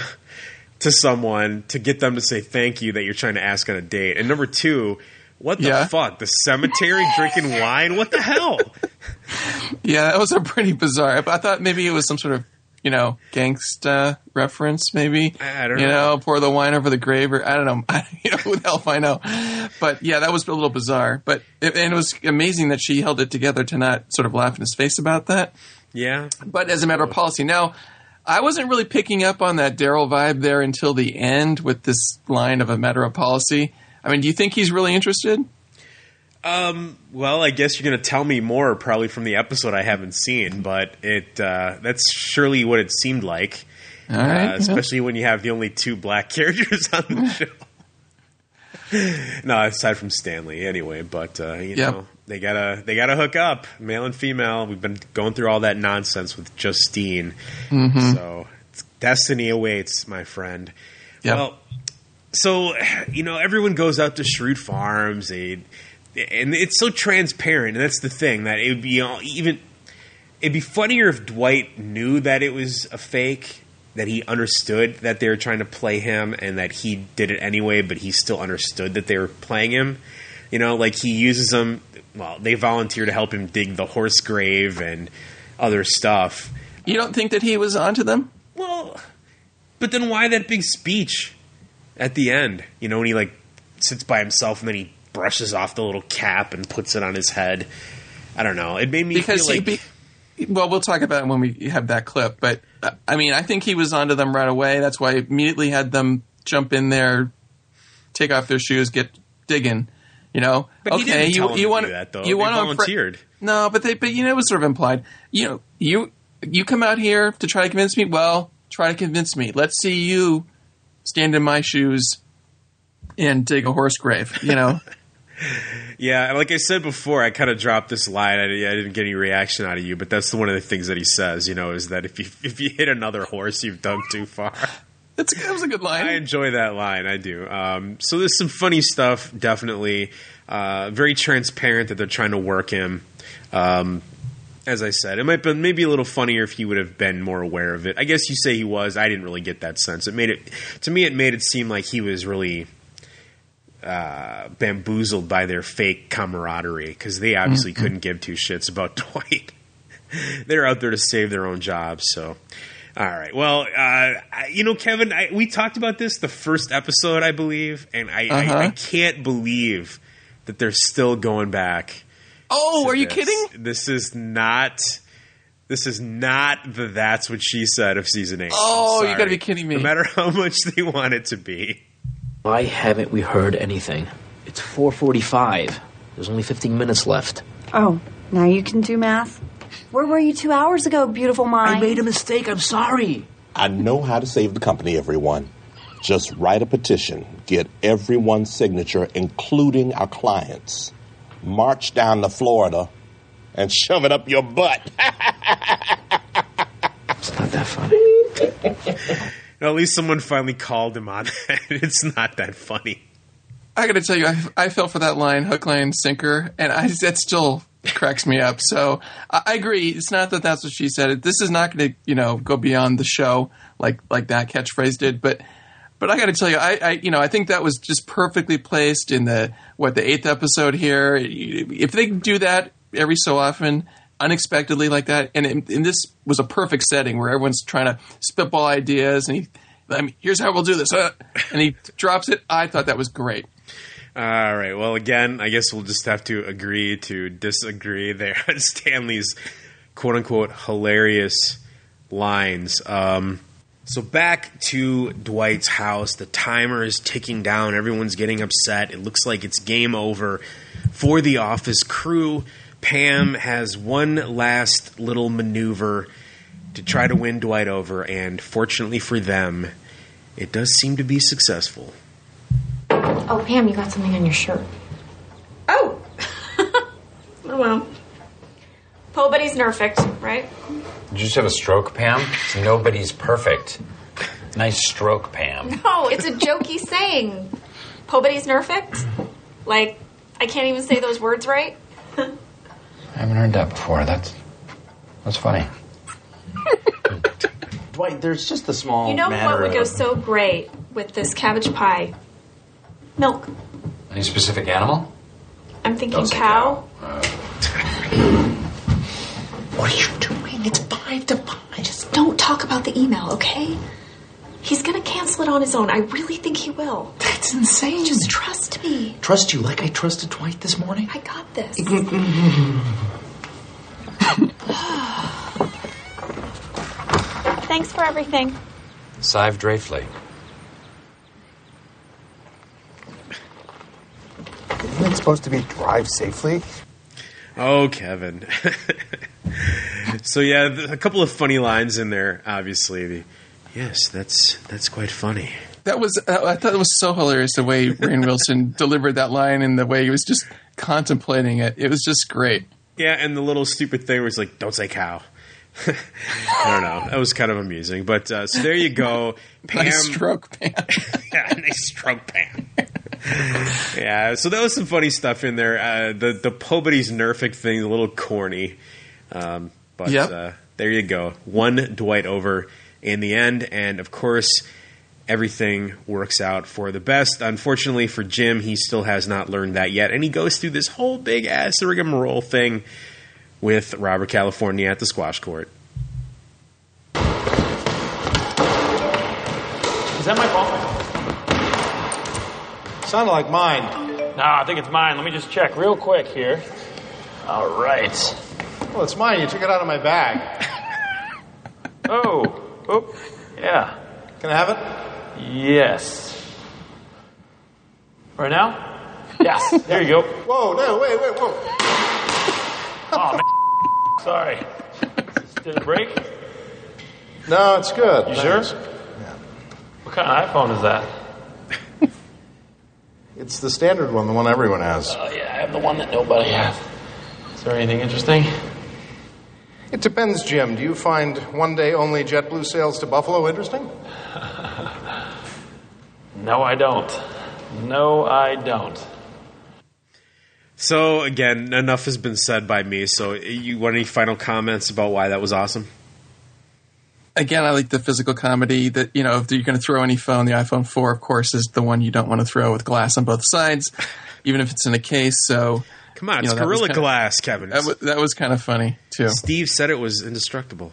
to someone to get them to say thank you that you're trying to ask on a date? And number two, what the Yeah. fuck? The cemetery drinking wine? What the hell? Yeah, that was a pretty bizarre. I thought maybe it was some sort of you know gangsta reference. Maybe I don't you know. know pour the wine over the grave or I don't know. you know who the hell I know. But yeah, that was a little bizarre. But it, and it was amazing that she held it together to not sort of laugh in his face about that. Yeah. But as a matter of policy, now I wasn't really picking up on that Darryl vibe there until the end with this line of a matter of policy. I mean, do you think he's really interested? Um, well, I guess you're going to tell me more probably from the episode I haven't seen, but it uh, that's surely what it seemed like. Right, uh, yeah. especially when you have the only two black characters on the show. no, aside from Stanley, anyway. But uh, you Yep. know, they gotta they gotta hook up, male and female. We've been going through all that nonsense with Justine, Mhm. so it's destiny awaits, my friend. Yep. Well, so you know, everyone goes out to Schrute Farms. They and it's so transparent, and that's the thing that it would be all- even. It'd be funnier if Dwight knew that it was a fake, that he understood that they were trying to play him, and that he did it anyway, but he still understood that they were playing him. You know, like he uses them. Well, they volunteer to help him dig the horse grave and other stuff. You don't think that he was onto them? Well, but then why that big speech at the end? You know, when he like sits by himself and then he brushes off the little cap and puts it on his head. I don't know. It made me because feel like be, well, we'll talk about it when we have that clip. But I mean, I think he was onto them right away. That's why I immediately had them jump in there, take off their shoes, get digging. You know, But he okay, you you to want that, though. You want to no, but they but you know it was sort of implied. You know, you you come out here to try to convince me. Well, try to convince me. Let's see you stand in my shoes and dig a horse grave. You know. Yeah, like I said before, I kind of dropped this line. I, I didn't get any reaction out of you, but that's one of the things that he says. You know, is that if you if you hit another horse, you've dug too far. That's that was a good line. I enjoy that line. I do. Um, so there's some funny stuff. Definitely, uh, very transparent that they're trying to work him. Um, as I said, it might be maybe a little funnier if he would have been more aware of it. I guess you say he was. I didn't really get that sense. It made it to me. It made it seem like he was really uh, bamboozled by their fake camaraderie because they obviously Mhm. couldn't give two shits about Dwight. They're out there to save their own jobs. So, all right. Well, uh, you know, Kevin, I, we talked about this the first episode, I believe, and I, Uh-huh. I, I can't believe that they're still going back. Oh, to are you kidding? This is not. This is not the "That's What She Said" of season eight. Oh, you gotta be kidding me. No matter how much they want it to be. Why haven't we heard anything? It's 4:45. There's only 15 minutes left. Oh, now you can do math. Where were you two hours ago, beautiful mind? I made a mistake. I'm sorry. I know how to save the company, everyone. Just write a petition, get everyone's signature, including our clients. March down to Florida and shove it up your butt. It's not that funny. No, at least someone finally called him on that. It's not that funny. I got to tell you, I, I fell for that line, hook, line, sinker, and I that still cracks me up. So I, agree. It's not that that's what she said. This is not going to you know go beyond the show like like that catchphrase did, but. But I got to tell you, I, I you know I think that was just perfectly placed in the what the eighth episode here. If they do that every so often, unexpectedly like that, and, it, and this was a perfect setting where everyone's trying to spitball ideas, and he, I mean, here's how we'll do this, uh, and he drops it. I thought that was great. All right. Well, again, I guess we'll just have to agree to disagree there on Stanley's quote unquote hilarious lines. Um, so back to Dwight's house. The timer is ticking down. Everyone's getting upset. It looks like it's game over for the office crew. Pam has one last little maneuver to try to win Dwight over, and fortunately for them, it does seem to be successful. Oh, Pam, you got something on your shirt. Oh, oh well. Po buddy's nerfect, right? Did you just have a stroke, Pam? Nobody's perfect. Nice stroke, Pam. No, it's a jokey saying. Po buddy's nerfect? Like, I can't even say those words right? I haven't heard that before. That's that's funny. Dwight, there's just a small you know matter what would go so great with this cabbage pie? Milk. Any specific animal? I'm thinking Don't say cow. What are you doing? It's five to five. Just don't talk about the email, okay? He's gonna cancel it on his own. I really think he will. That's insane. Just trust me. Trust you like I trusted Dwight this morning? I got this. Thanks for everything. Sive Dreyfley. Isn't it supposed to be drive safely? Oh, Kevin. so yeah, th- a couple of funny lines in there. Obviously, the yes, that's that's quite funny. That was uh, I thought it was so hilarious the way Rainn Wilson delivered that line and the way he was just contemplating it. It was just great. Yeah, and the little stupid thing was like, "Don't say cow." I don't know. That was kind of amusing. But uh, so there you go. Pam, Nice stroke, Pam. yeah, nice stroke, Pam. yeah, so that was some funny stuff in there. Uh, the the Pobity's Nerfic thing, a little corny, um, but Yep. uh, there you go. Won Dwight over in the end, and of course, everything works out for the best. Unfortunately for Jim, he still has not learned that yet, and he goes through this whole big ass rigmarole thing with Robert California at the squash court. Is that my phone? Sounded like mine. No, I think it's mine. Let me just check real quick here. All right. Well, it's mine. You took it out of my bag. Oh, oh, yeah. Can I have it? Yes. Right now? Yes. There you go. Whoa, no, wait, wait, whoa. Oh, man. Sorry. Did it break? No, it's good. You Thanks. sure? Yeah. What kind of iPhone is that? It's the standard one, the one everyone has. Oh, yeah, I have the one that nobody has. Is there anything interesting? It depends, Jim. Do you find one day only JetBlue sales to Buffalo interesting? No, I don't. No, I don't. So again, enough has been said by me. So you want any final comments about why that was awesome? Again, I like the physical comedy that, you know, if you're going to throw any phone, the iPhone 4, of course, is the one you don't want to throw with glass on both sides, even if it's in a case. So, Come on, you it's know, that Gorilla Glass, Kevin. That was, that was kind of funny, too. Steve said it was indestructible.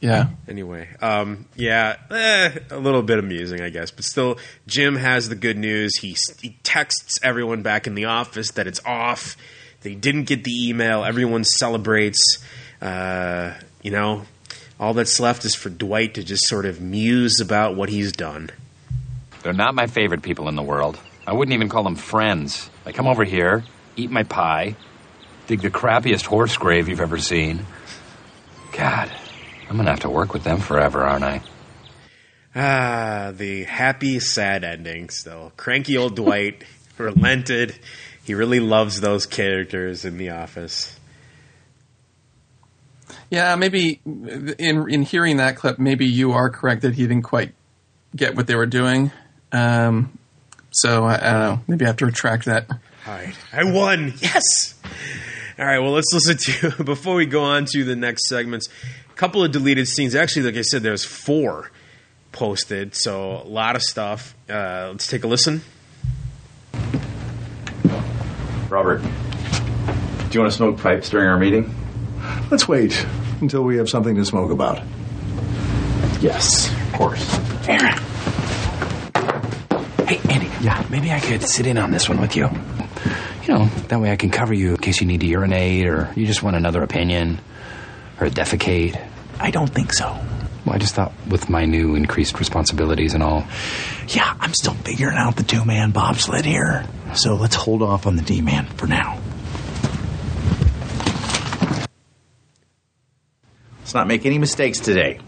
Yeah. Anyway, um, yeah, eh, a little bit amusing, I guess, but still, Jim has the good news. He, he texts everyone back in the office that it's off. They didn't get the email. Everyone celebrates. Uh, you know, all that's left is for Dwight to just sort of muse about what he's done. They're not my favorite people in the world. I wouldn't even call them friends. They come over here, eat my pie, dig the crappiest horse grave you've ever seen. God, I'm gonna have to work with them forever, aren't I? Ah, the happy, sad ending. Still, cranky old Dwight relented. He really loves those characters in The Office. Yeah, maybe in in hearing that clip, maybe you are correct that he didn't quite get what they were doing. Um, so I, I don't know. Maybe I have to retract that. All right, I won. Yes. All right. Well, let's listen to before we go on to the next segments. A couple of deleted scenes. Actually, like I said, there's four posted, so a lot of stuff. Uh, let's take a listen. Robert, do you want to smoke pipes during our meeting? Let's wait until we have something to smoke about. Yes, of course. Erin. Hey, Andy. Yeah, maybe I could sit in on this one with you. You know, that way I can cover you in case you need to urinate or you just want another opinion or defecate. I don't think so. Well, I just thought with my new increased responsibilities and all. Yeah, I'm still figuring out the two man bobsled here. So let's hold off on the D man for now. Let's not make any mistakes today.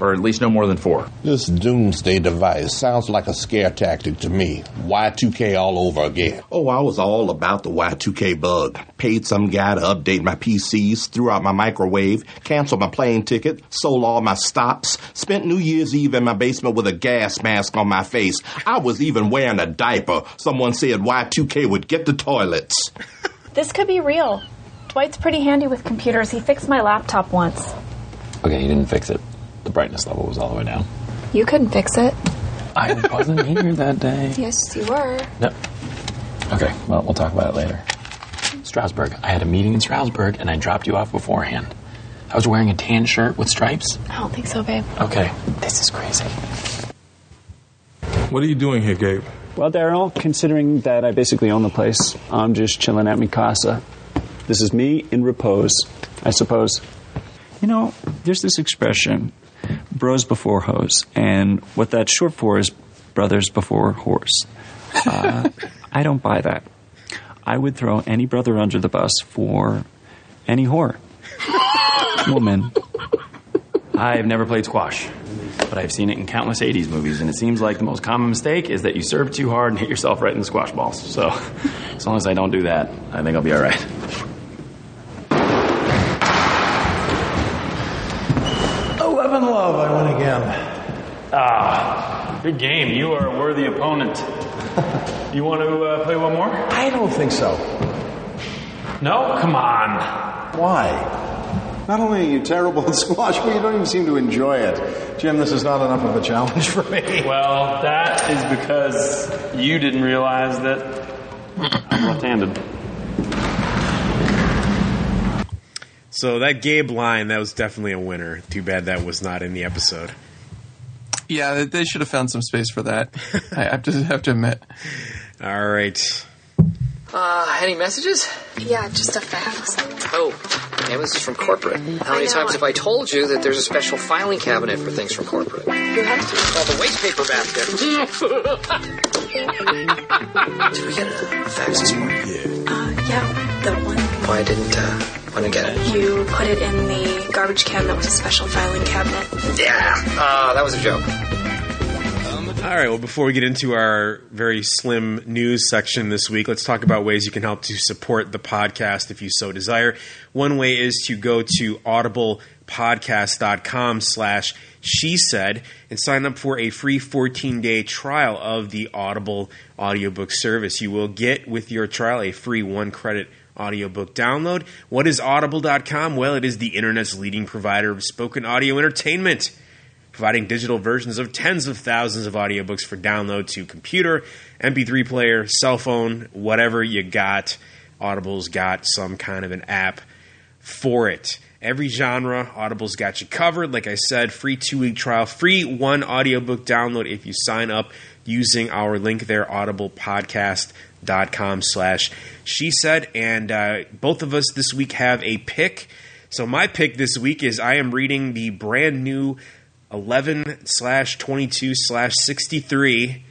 Or at least no more than four. This doomsday device sounds like a scare tactic to me. Y2K all over again. Oh, I was all about the Y2K bug. Paid some guy to update my PCs, threw out my microwave, canceled my plane ticket, sold all my stops, spent New Year's Eve in my basement with a gas mask on my face. I was even wearing a diaper. Someone said Y2K would get the toilets. This could be real. Dwight's pretty handy with computers. He fixed my laptop once. Okay, he didn't fix it. The brightness level was all the way down. You couldn't fix it. I wasn't here that day. Yes, you were. No. Okay, well, we'll talk about it later. Stroudsburg. I had a meeting in Stroudsburg and I dropped you off beforehand. I was wearing a tan shirt with stripes. I don't think so, babe. Okay, this is crazy. What are you doing here, Gabe? Well, Darryl, considering that I basically own the place, I'm just chilling at mi casa. This is me in repose, I suppose. You know, there's this expression, bros before hoes, and what that's short for is brothers before horse. Uh, I don't buy that. I would throw any brother under the bus for any whore. Woman. I've never played squash, but I've seen it in countless 80s movies, and it seems like the most common mistake is that you serve too hard and hit yourself right in the squash balls. So, as long as I don't do that, I think I'll be all right. Eleven love, I win again. Ah, Good game. You are a worthy opponent. you want to uh, play one more? I don't think so. No? Come on. Why? Not only are you terrible at squash, but you don't even seem to enjoy it. Jim, this is not enough of a challenge for me. Well, that is because you didn't realize that I'm left-handed. So that Gabe line, that was definitely a winner. Too bad that was not in the episode. Yeah, they- they should have found some space for that. I have to have to admit. All right. Uh, any messages? Yeah, just a fax. Oh, yeah, this is from corporate. How many times have I told you that there's a special filing cabinet for things from corporate? You have to. Called the waste paper basket. Did we get a fax this morning? Yeah. Uh, yeah, the one. Why didn't uh, why didn't get it? You put it in the garbage can that was a special filing cabinet. Yeah, uh, that was a joke. All right. Well, before we get into our very slim news section this week, let's talk about ways you can help to support the podcast if you so desire. One way is to go to audiblepodcast.com slash she said and sign up for a free 14 day trial of the Audible audiobook service. You will get with your trial a free one credit audiobook download. What is audible.com? Well, it is the internet's leading provider of spoken audio entertainment providing digital versions of tens of thousands of audiobooks for download to computer, MP3 player, cell phone, whatever you got. Audible's got some kind of an app for it. Every genre, Audible's got you covered. Like I said, free two week trial, free one audiobook download if you sign up using our link there, audiblepodcast.com slash she said. And uh, both of us this week have a pick. So my pick this week is I am reading the brand new 11 slash 22 slash 63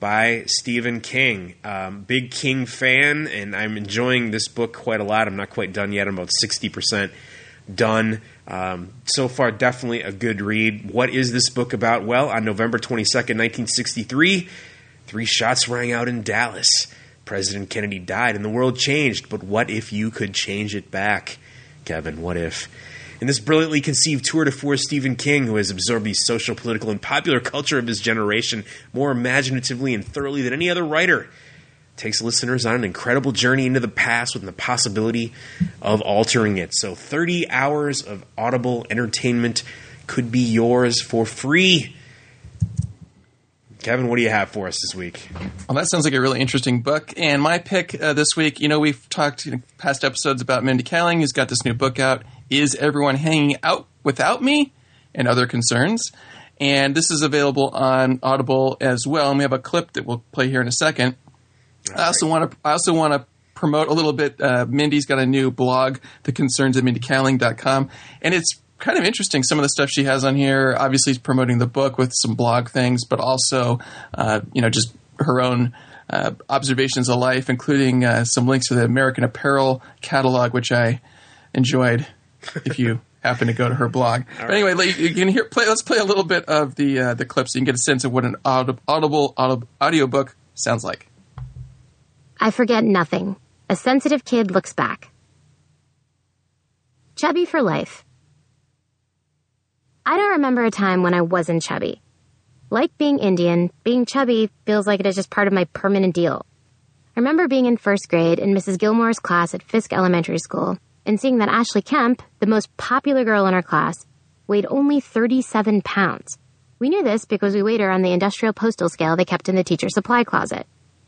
by Stephen King. Um, big King fan, and I'm enjoying this book quite a lot. I'm not quite done yet. I'm about 60% done. Um, so far, definitely a good read. What is this book about? Well, on November 22nd, 1963, three shots rang out in Dallas. President Kennedy died and the world changed, but what if you could change it back? Kevin, what if? In this brilliantly conceived tour de force, Stephen King, who has absorbed the social, political, and popular culture of his generation more imaginatively and thoroughly than any other writer, takes listeners on an incredible journey into the past with the possibility of altering it. So, 30 hours of audible entertainment could be yours for free. Kevin, what do you have for us this week? Well, that sounds like a really interesting book. And my pick uh, this week, you know, we've talked in past episodes about Mindy Kaling, who's got this new book out, Is Everyone Hanging Out Without Me? and Other Concerns. And this is available on Audible as well. And we have a clip that we'll play here in a second. I also want to. I also want to promote a little bit. Uh, Mindy's got a new blog, The Concerns at MindyKaling.com, and it's kind of interesting. Some of the stuff she has on here. Obviously, is promoting the book with some blog things, but also, uh, you know, just her own. Uh, observations of life, including uh, some links to the American Apparel catalog, which I enjoyed. If you happen to go to her blog, but anyway, like, you can hear. Play, let's play a little bit of the uh, the clip so you can get a sense of what an aud- audible aud- audiobook sounds like. I forget nothing. A sensitive kid looks back. Chubby for life. I don't remember a time when I wasn't chubby. Like being Indian, being chubby feels like it is just part of my permanent deal. I remember being in first grade in Mrs. Gilmore's class at Fisk Elementary School and seeing that Ashley Kemp, the most popular girl in our class, weighed only 37 pounds. We knew this because we weighed her on the industrial postal scale they kept in the teacher supply closet.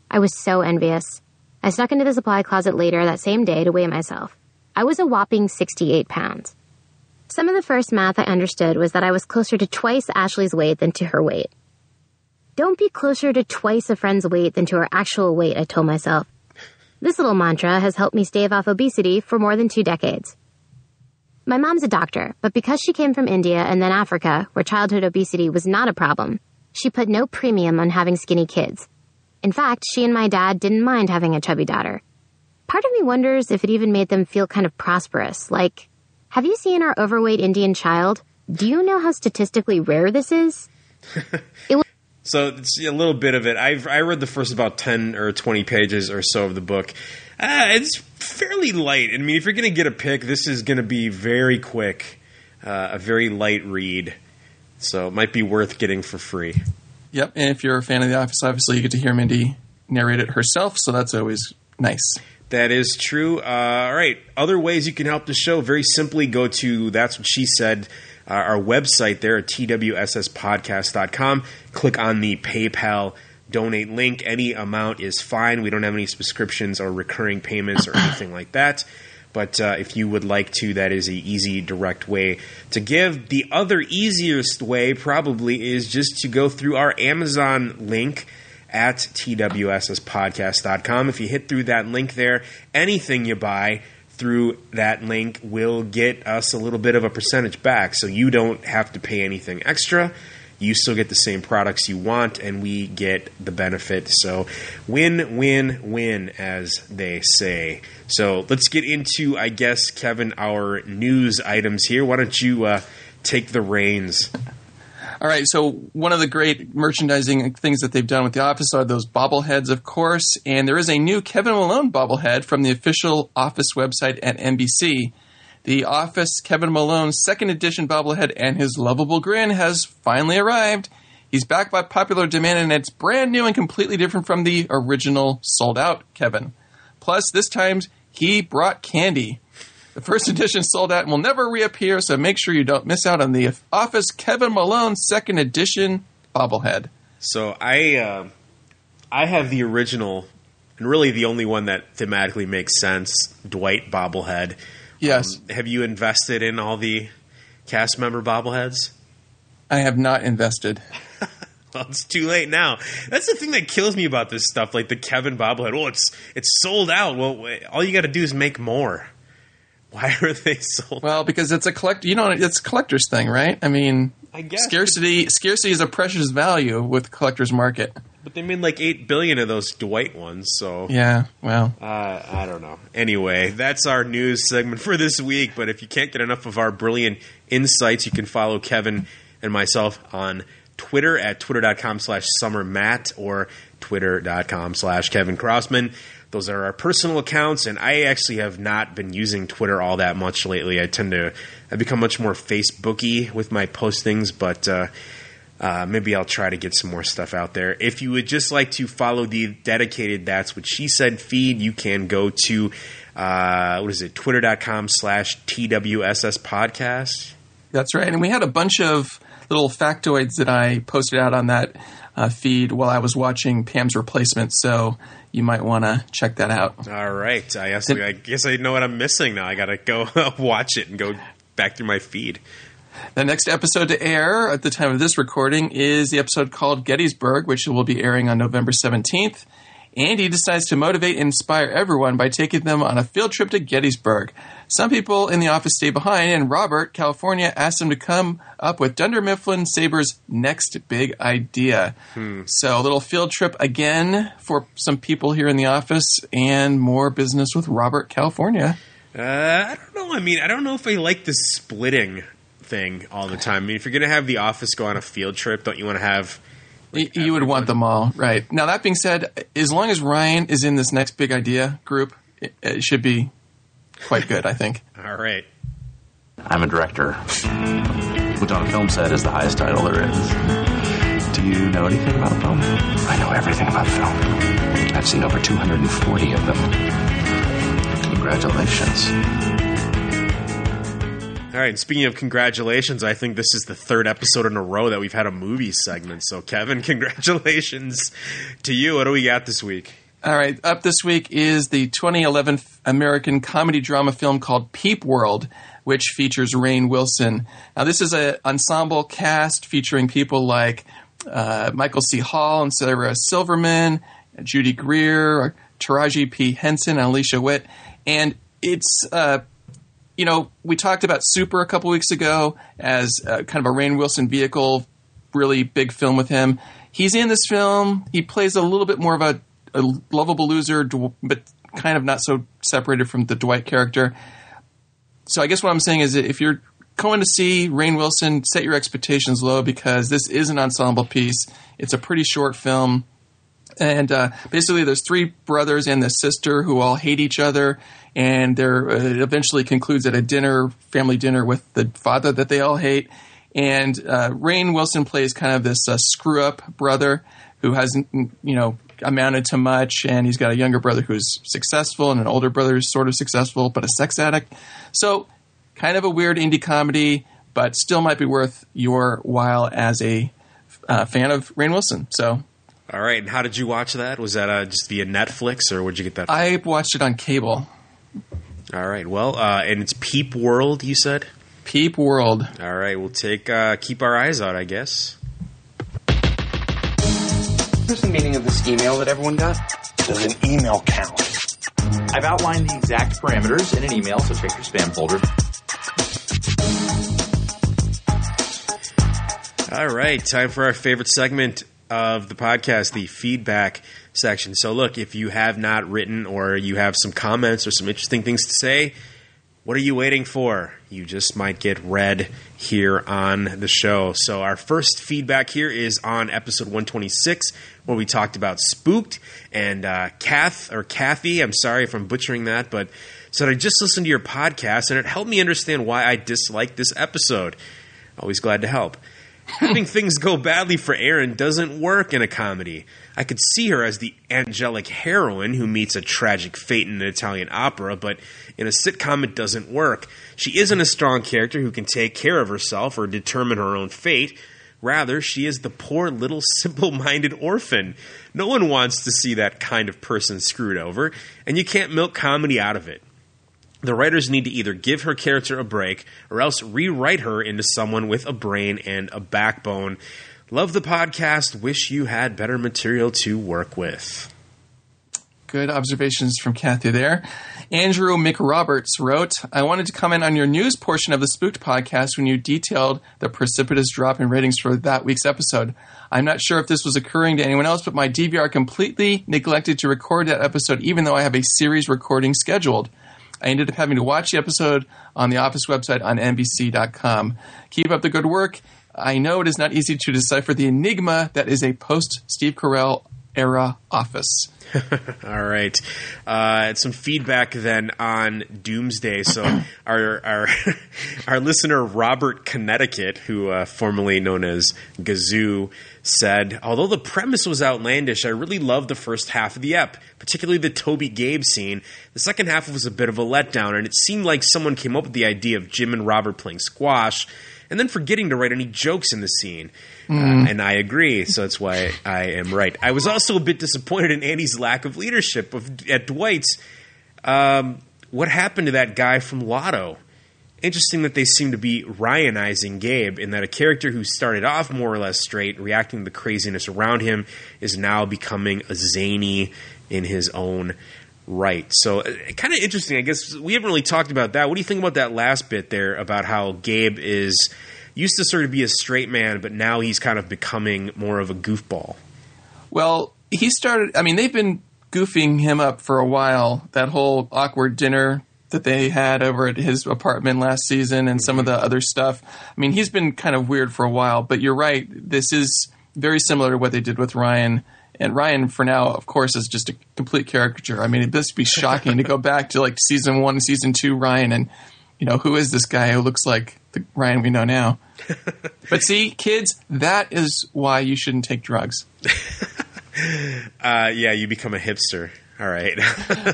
I was so envious. I snuck into the supply closet later that same day to weigh myself. I was a whopping 68 pounds. Some of the first math I understood was that I was closer to twice Ashley's weight than to her weight. Don't be closer to twice a friend's weight than to her actual weight, I told myself. This little mantra has helped me stave off obesity for more than two decades. My mom's a doctor, but because she came from India and then Africa, where childhood obesity was not a problem, she put no premium on having skinny kids. In fact, she and my dad didn't mind having a chubby daughter. Part of me wonders if it even made them feel kind of prosperous. Like, have you seen our overweight Indian child? Do you know how statistically rare this is? So it's a little bit of it. I've I read the first about ten or twenty pages or so of the book. Uh, it's fairly light. I mean, if you're going to get a pick, this is going to be very quick, uh, a very light read. So it might be worth getting for free. Yep, and if you're a fan of The Office, obviously you get to hear Mindy narrate it herself, so that's always nice. That is true. Uh, all right. Other ways you can help the show very simply go to That's What She Said, uh, our website there at twsspodcast.com. Click on the PayPal donate link. Any amount is fine. We don't have any subscriptions or recurring payments or anything like that. But uh, if you would like to, that is a easy, direct way to give. The other easiest way probably is just to go through our Amazon link at twsspodcast.com. If you hit through that link there, anything you buy through that link will get us a little bit of a percentage back. So you don't have to pay anything extra. You still get the same products you want, and we get the benefit. So, win, win, win, as they say. So, let's get into, I guess, Kevin, our news items here. Why don't you uh, take the reins? All right, so one of the great merchandising things that they've done with The Office are those bobbleheads, of course. And there is a new Kevin Malone bobblehead from the official Office website at NBC. The Office Kevin Malone second edition bobblehead and his lovable grin has finally arrived. He's back by popular demand and it's brand new and completely different from the original sold out Kevin. Plus, this time he brought candy. The first edition sold out and will never reappear, so make sure you don't miss out on the Office Kevin Malone second edition bobblehead. So I uh, I have the original and really the only one that thematically makes sense, Dwight bobblehead. Yes. Um, have you invested in all the cast member bobbleheads? I have not invested. well, it's too late now. That's the thing that kills me about this stuff, like the Kevin bobblehead. Oh, it's it's sold out. Well, all you got to do is make more. Why are they sold? Well, because it's a collect. You know, it's a collector's thing, right? I mean, I guess scarcity scarcity is a precious value with collector's market. But they made like eight billion of those Dwight ones, so yeah. Well, uh, I don't know. Anyway, that's our news segment for this week. But if you can't get enough of our brilliant insights, you can follow Kevin and myself on Twitter at twitter.com slash summermatt or twitter.com slash Kevin Crossman. Those are our personal accounts, and I actually have not been using Twitter all that much lately. I tend to I've become much more Facebooky with my postings, but uh, uh, maybe I'll try to get some more stuff out there. If you would just like to follow the dedicated That's What She Said feed, you can go to, uh, what is it, twitter.com slash TWSS podcast. That's right. And we had a bunch of little factoids that I posted out on that uh, feed while I was watching Pam's replacement. So you might want to check that out. All right. I guess, I guess I know what I'm missing now. I got to go watch it and go back through my feed. The next episode to air at the time of this recording is the episode called Gettysburg, which will be airing on November 17th. Andy decides to motivate and inspire everyone by taking them on a field trip to Gettysburg. Some people in the office stay behind, and Robert, California, asks him to come up with Dunder Mifflin Sabre's next big idea. Hmm. So, a little field trip again for some people here in the office, and more business with Robert, California. Uh, I don't know. I mean, I don't know if I like the splitting thing all the time. I mean, if you're going to have the office go on a field trip, don't you want to have? Like, you would want them all, right? Now that being said, as long as Ryan is in this next big idea group, it, it should be quite good, I think. all right. I'm a director, which on a film set is the highest title there is. Do you know anything about a film? I know everything about film. I've seen over 240 of them. Congratulations. All right. And speaking of congratulations, I think this is the third episode in a row that we've had a movie segment. So, Kevin, congratulations to you. What do we got this week? All right. Up this week is the 2011 American comedy drama film called Peep World, which features Rainn Wilson. Now, this is an ensemble cast featuring people like uh, Michael C. Hall and Sarah Silverman, Judy Greer, Taraji P. Henson, and Alicia Witt. And it's uh, you know, we talked about Super a couple weeks ago as uh, kind of a Rainn Wilson vehicle, really big film with him. He's in this film. He plays a little bit more of a, a lovable loser, but kind of not so separated from the Dwight character. So I guess what I'm saying is if you're going to see Rainn Wilson, set your expectations low because this is an ensemble piece. It's a pretty short film. And uh, basically, there's three brothers and the sister who all hate each other, and there uh, it eventually concludes at a dinner, family dinner, with the father that they all hate. And uh, Rainn Wilson plays kind of this uh, screw up brother who hasn't, you know, amounted to much, and he's got a younger brother who's successful, and an older brother who's sort of successful, but a sex addict. So, kind of a weird indie comedy, but still might be worth your while as a uh, fan of Rainn Wilson. So, All right, and how did you watch that? Was that uh, just via Netflix, or where'd you get that? I watched it on cable. All right, well, uh, and it's Peep World, you said. Peep World. All right, we'll take uh, keep our eyes out, I guess. Here's the meaning of this email that everyone got. Does an email count? I've outlined the exact parameters in an email, so check your spam folder. All right, time for our favorite segment of the podcast, the feedback section. So, look, if you have not written or you have some comments or some interesting things to say, what are you waiting for? You just might get read here on the show. So, our first feedback here is on episode 126, where we talked about Spooked. And uh, Kath, or Kathy, I'm sorry if I'm butchering that, but said, I just listened to your podcast and it helped me understand why I disliked this episode. Always glad to help. Having things go badly for Erin doesn't work in a comedy. I could see her as the angelic heroine who meets a tragic fate in an Italian opera, but in a sitcom it doesn't work. She isn't a strong character who can take care of herself or determine her own fate. Rather, she is the poor little simple minded orphan. No one wants to see that kind of person screwed over, and you can't milk comedy out of it. The writers need to either give her character a break or else rewrite her into someone with a brain and a backbone. Love the podcast. Wish you had better material to work with. Good observations from Kathy there. Andrew McRoberts wrote, I wanted to comment on your news portion of the Spooked podcast when you detailed the precipitous drop in ratings for that week's episode. I'm not sure if this was occurring to anyone else, but my DVR completely neglected to record that episode, even though I have a series recording scheduled. I ended up having to watch the episode on the Office website on NBC.com. Keep up the good work. I know it is not easy to decipher the enigma that is a post Steve Carell era Office. All right. Uh, some feedback then on Doomsday. So our our our listener Robert Connecticut, who uh, formerly known as Gazoo, said, although the premise was outlandish, I really loved the first half of the ep, particularly the Toby Gabe scene. The second half was a bit of a letdown, and it seemed like someone came up with the idea of Jim and Robert playing squash, and then forgetting to write any jokes in the scene. Mm. Uh, and I agree, so that's why I am right. I was also a bit disappointed in Andy's lack of leadership of, at Dwight's. Um, what happened to that guy from Lotto? Interesting that they seem to be Ryanizing Gabe, in that a character who started off more or less straight, reacting to the craziness around him, is now becoming a zany in his own right. So, uh, kind of interesting. I guess we haven't really talked about that. What do you think about that last bit there about how Gabe is used to sort of be a straight man, but now he's kind of becoming more of a goofball? Well, he started. I mean, they've been goofing him up for a while. That whole awkward dinner that they had over at his apartment last season, and some of the other stuff. I mean, he's been kind of weird for a while. But you're right. This is very similar to what they did with Ryan. And Ryan, for now, of course, is just a complete caricature. I mean, it must be shocking to go back to like season one, season two, Ryan, and you know who is this guy who looks like the Ryan we know now? but see, kids, that is why you shouldn't take drugs. Uh, yeah, you become a hipster. All right.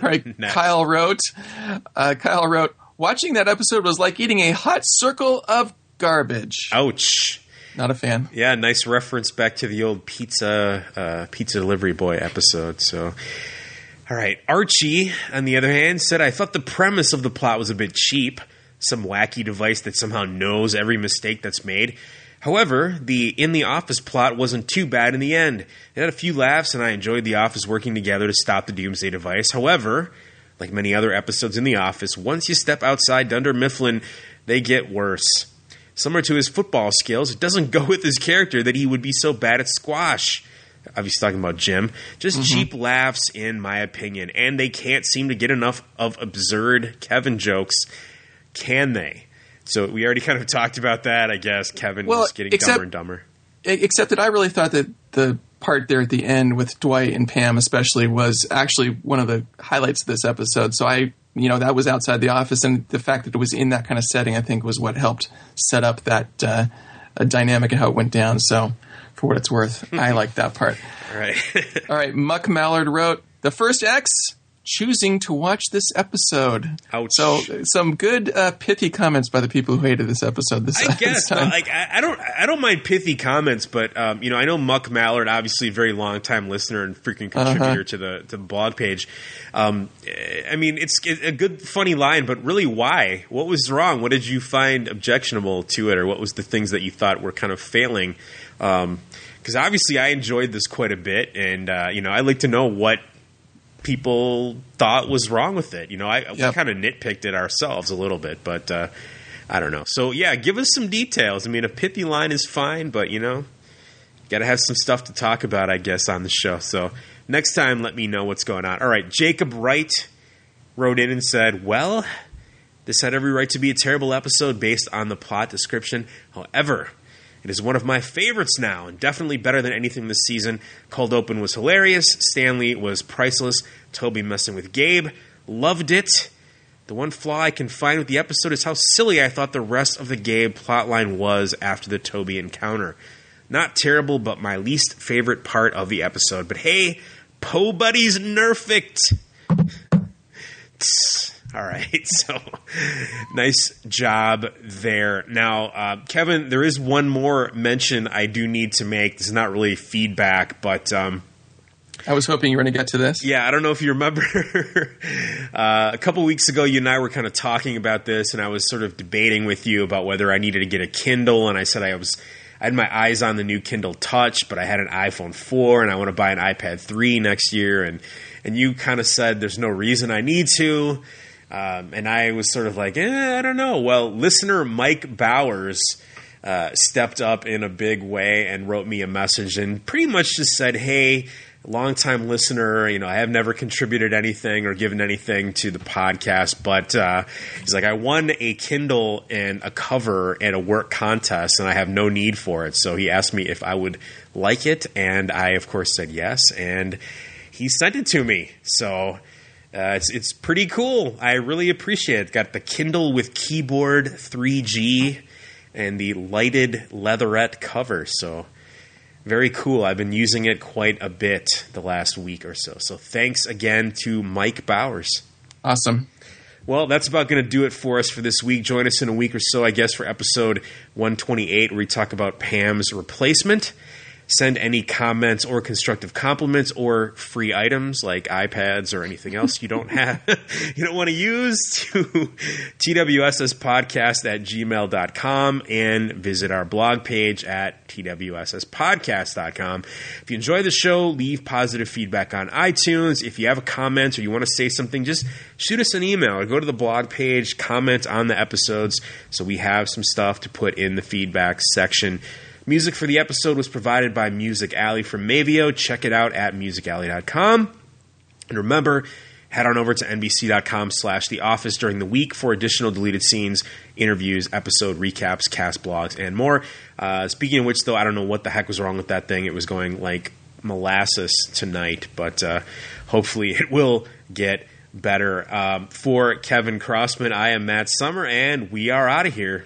right. Next. Kyle wrote, uh, Kyle wrote, watching that episode was like eating a hot circle of garbage. Ouch. Not a fan. Yeah, nice reference back to the old pizza uh, pizza delivery boy episode. So, all right, Archie, on the other hand, said I thought the premise of the plot was a bit cheap. Some wacky device that somehow knows every mistake that's made. However, the in the office plot wasn't too bad in the end. It had a few laughs, and I enjoyed the office working together to stop the Doomsday device. However, like many other episodes in the office, once you step outside Dunder Mifflin, they get worse. Similar to his football skills, it doesn't go with his character that he would be so bad at squash. Obviously, talking about Jim. Just Mhm. cheap laughs, in my opinion. And they can't seem to get enough of absurd Kevin jokes, can they? So we already kind of talked about that, I guess. Kevin Well, was getting except- dumber and dumber. Except that I really thought that the part there at the end with Dwight and Pam, especially, was actually one of the highlights of this episode. So I, you know, that was outside the office, and the fact that it was in that kind of setting, I think, was what helped set up that uh, dynamic and how it went down. So, for what it's worth, I like that part. All right. All right. Muck Mallard wrote the first X choosing to watch this episode. Ouch. So some good uh, pithy comments by the people who hated this episode. This, I this guess, but time. like I, I don't, I don't mind pithy comments, but um, you know, I know Muck Mallard, obviously a very long time listener and freaking contributor Uh-huh. to the to the blog page. Um, I mean, it's a good, funny line, but really, why? What was wrong? What did you find objectionable to it, or what was the things that you thought were kind of failing? Because obviously, I enjoyed this quite a bit, and uh, you know, I'd like to know what people thought was wrong with it. You know, I we kind of nitpicked it ourselves a little bit, but uh, I don't know. So yeah, give us some details. I mean, a pithy line is fine, but you know, got to have some stuff to talk about, I guess, on the show. So next time, let me know what's going on. All right, Jacob Wright wrote in and said, "Well, this had every right to be a terrible episode based on the plot description. However." It is one of my favorites now, and definitely better than anything this season. Cold Open was hilarious. Stanley was priceless. Toby messing with Gabe. Loved it. The one flaw I can find with the episode is how silly I thought the rest of the Gabe plotline was after the Toby encounter. Not terrible, but my least favorite part of the episode. But hey, Poe Buddy's nerfect. All right, so nice job there. Now, uh, Kevin, there is one more mention I do need to make. This is not really feedback, but um, I was hoping you were going to get to this. yeah, I don't know if you remember. uh, a couple weeks ago, you and I were kind of talking about this, and I was sort of debating with you about whether I needed to get a Kindle, and I said I was. I had my eyes on the new Kindle Touch, but I had an iPhone 4 and I want to buy an iPad 3 next year. And, and you kind of said there's no reason I need to. Um, and I was sort of like, eh, I don't know. Well, listener Mike Bowers uh, stepped up in a big way and wrote me a message and pretty much just said, hey, longtime listener, you know, I have never contributed anything or given anything to the podcast, but uh, he's like, I won a Kindle and a cover at a work contest, and I have no need for it. So he asked me if I would like it, and I, of course, said yes, and he sent it to me. So. Uh, it's it's pretty cool. I really appreciate it. Got the Kindle with keyboard 3G and the lighted leatherette cover. So very cool. I've been using it quite a bit the last week or so. So thanks again to Mike Bowers. Awesome. Well, that's about going to do it for us for this week. Join us in a week or so, I guess, for episode 128, where we talk about Pam's replacement. Send any comments or constructive compliments or free items like iPads or anything else you don't have, you don't want to use to twsspodcast at gmail.com and visit our blog page at twsspodcast.com. If you enjoy the show, leave positive feedback on iTunes. If you have a comment or you want to say something, just shoot us an email or go to the blog page, comment on the episodes so we have some stuff to put in the feedback section. Music for the episode was provided by Music Alley from Mevio. Check it out at musicalley.com. And remember, head on over to nbc.com slash the office during the week for additional deleted scenes, interviews, episode recaps, cast blogs, and more. Uh, speaking of which, though, I don't know what the heck was wrong with that thing. It was going like molasses tonight, but uh, hopefully it will get better. Um, for Kevin Crossman, I am Matt Summer, and we are out of here.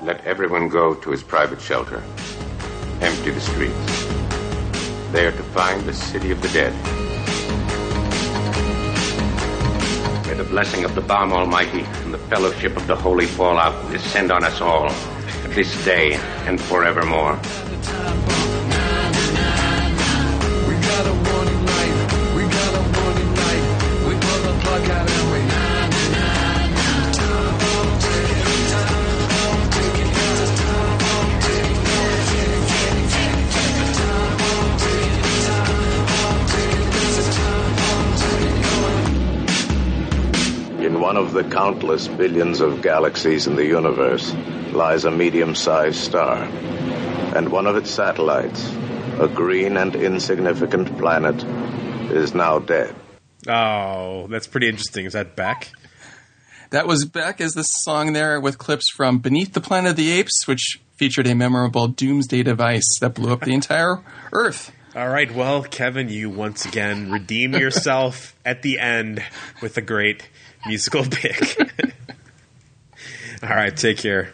Let everyone go to his private shelter. Empty the streets. There to find the city of the dead. May the blessing of the Bomb Almighty and the fellowship of the Holy Fallout descend on us all, this day and forevermore. One of the countless billions of galaxies in the universe lies a medium sized star. And one of its satellites, a green and insignificant planet, is now dead. Oh, that's pretty interesting. Is that Beck? That was Beck as the song there with clips from Beneath the Planet of the Apes, which featured a memorable doomsday device that blew up the entire Earth. All right, well, Kevin, you once again redeem yourself at the end with a great musical pick. All right, take care.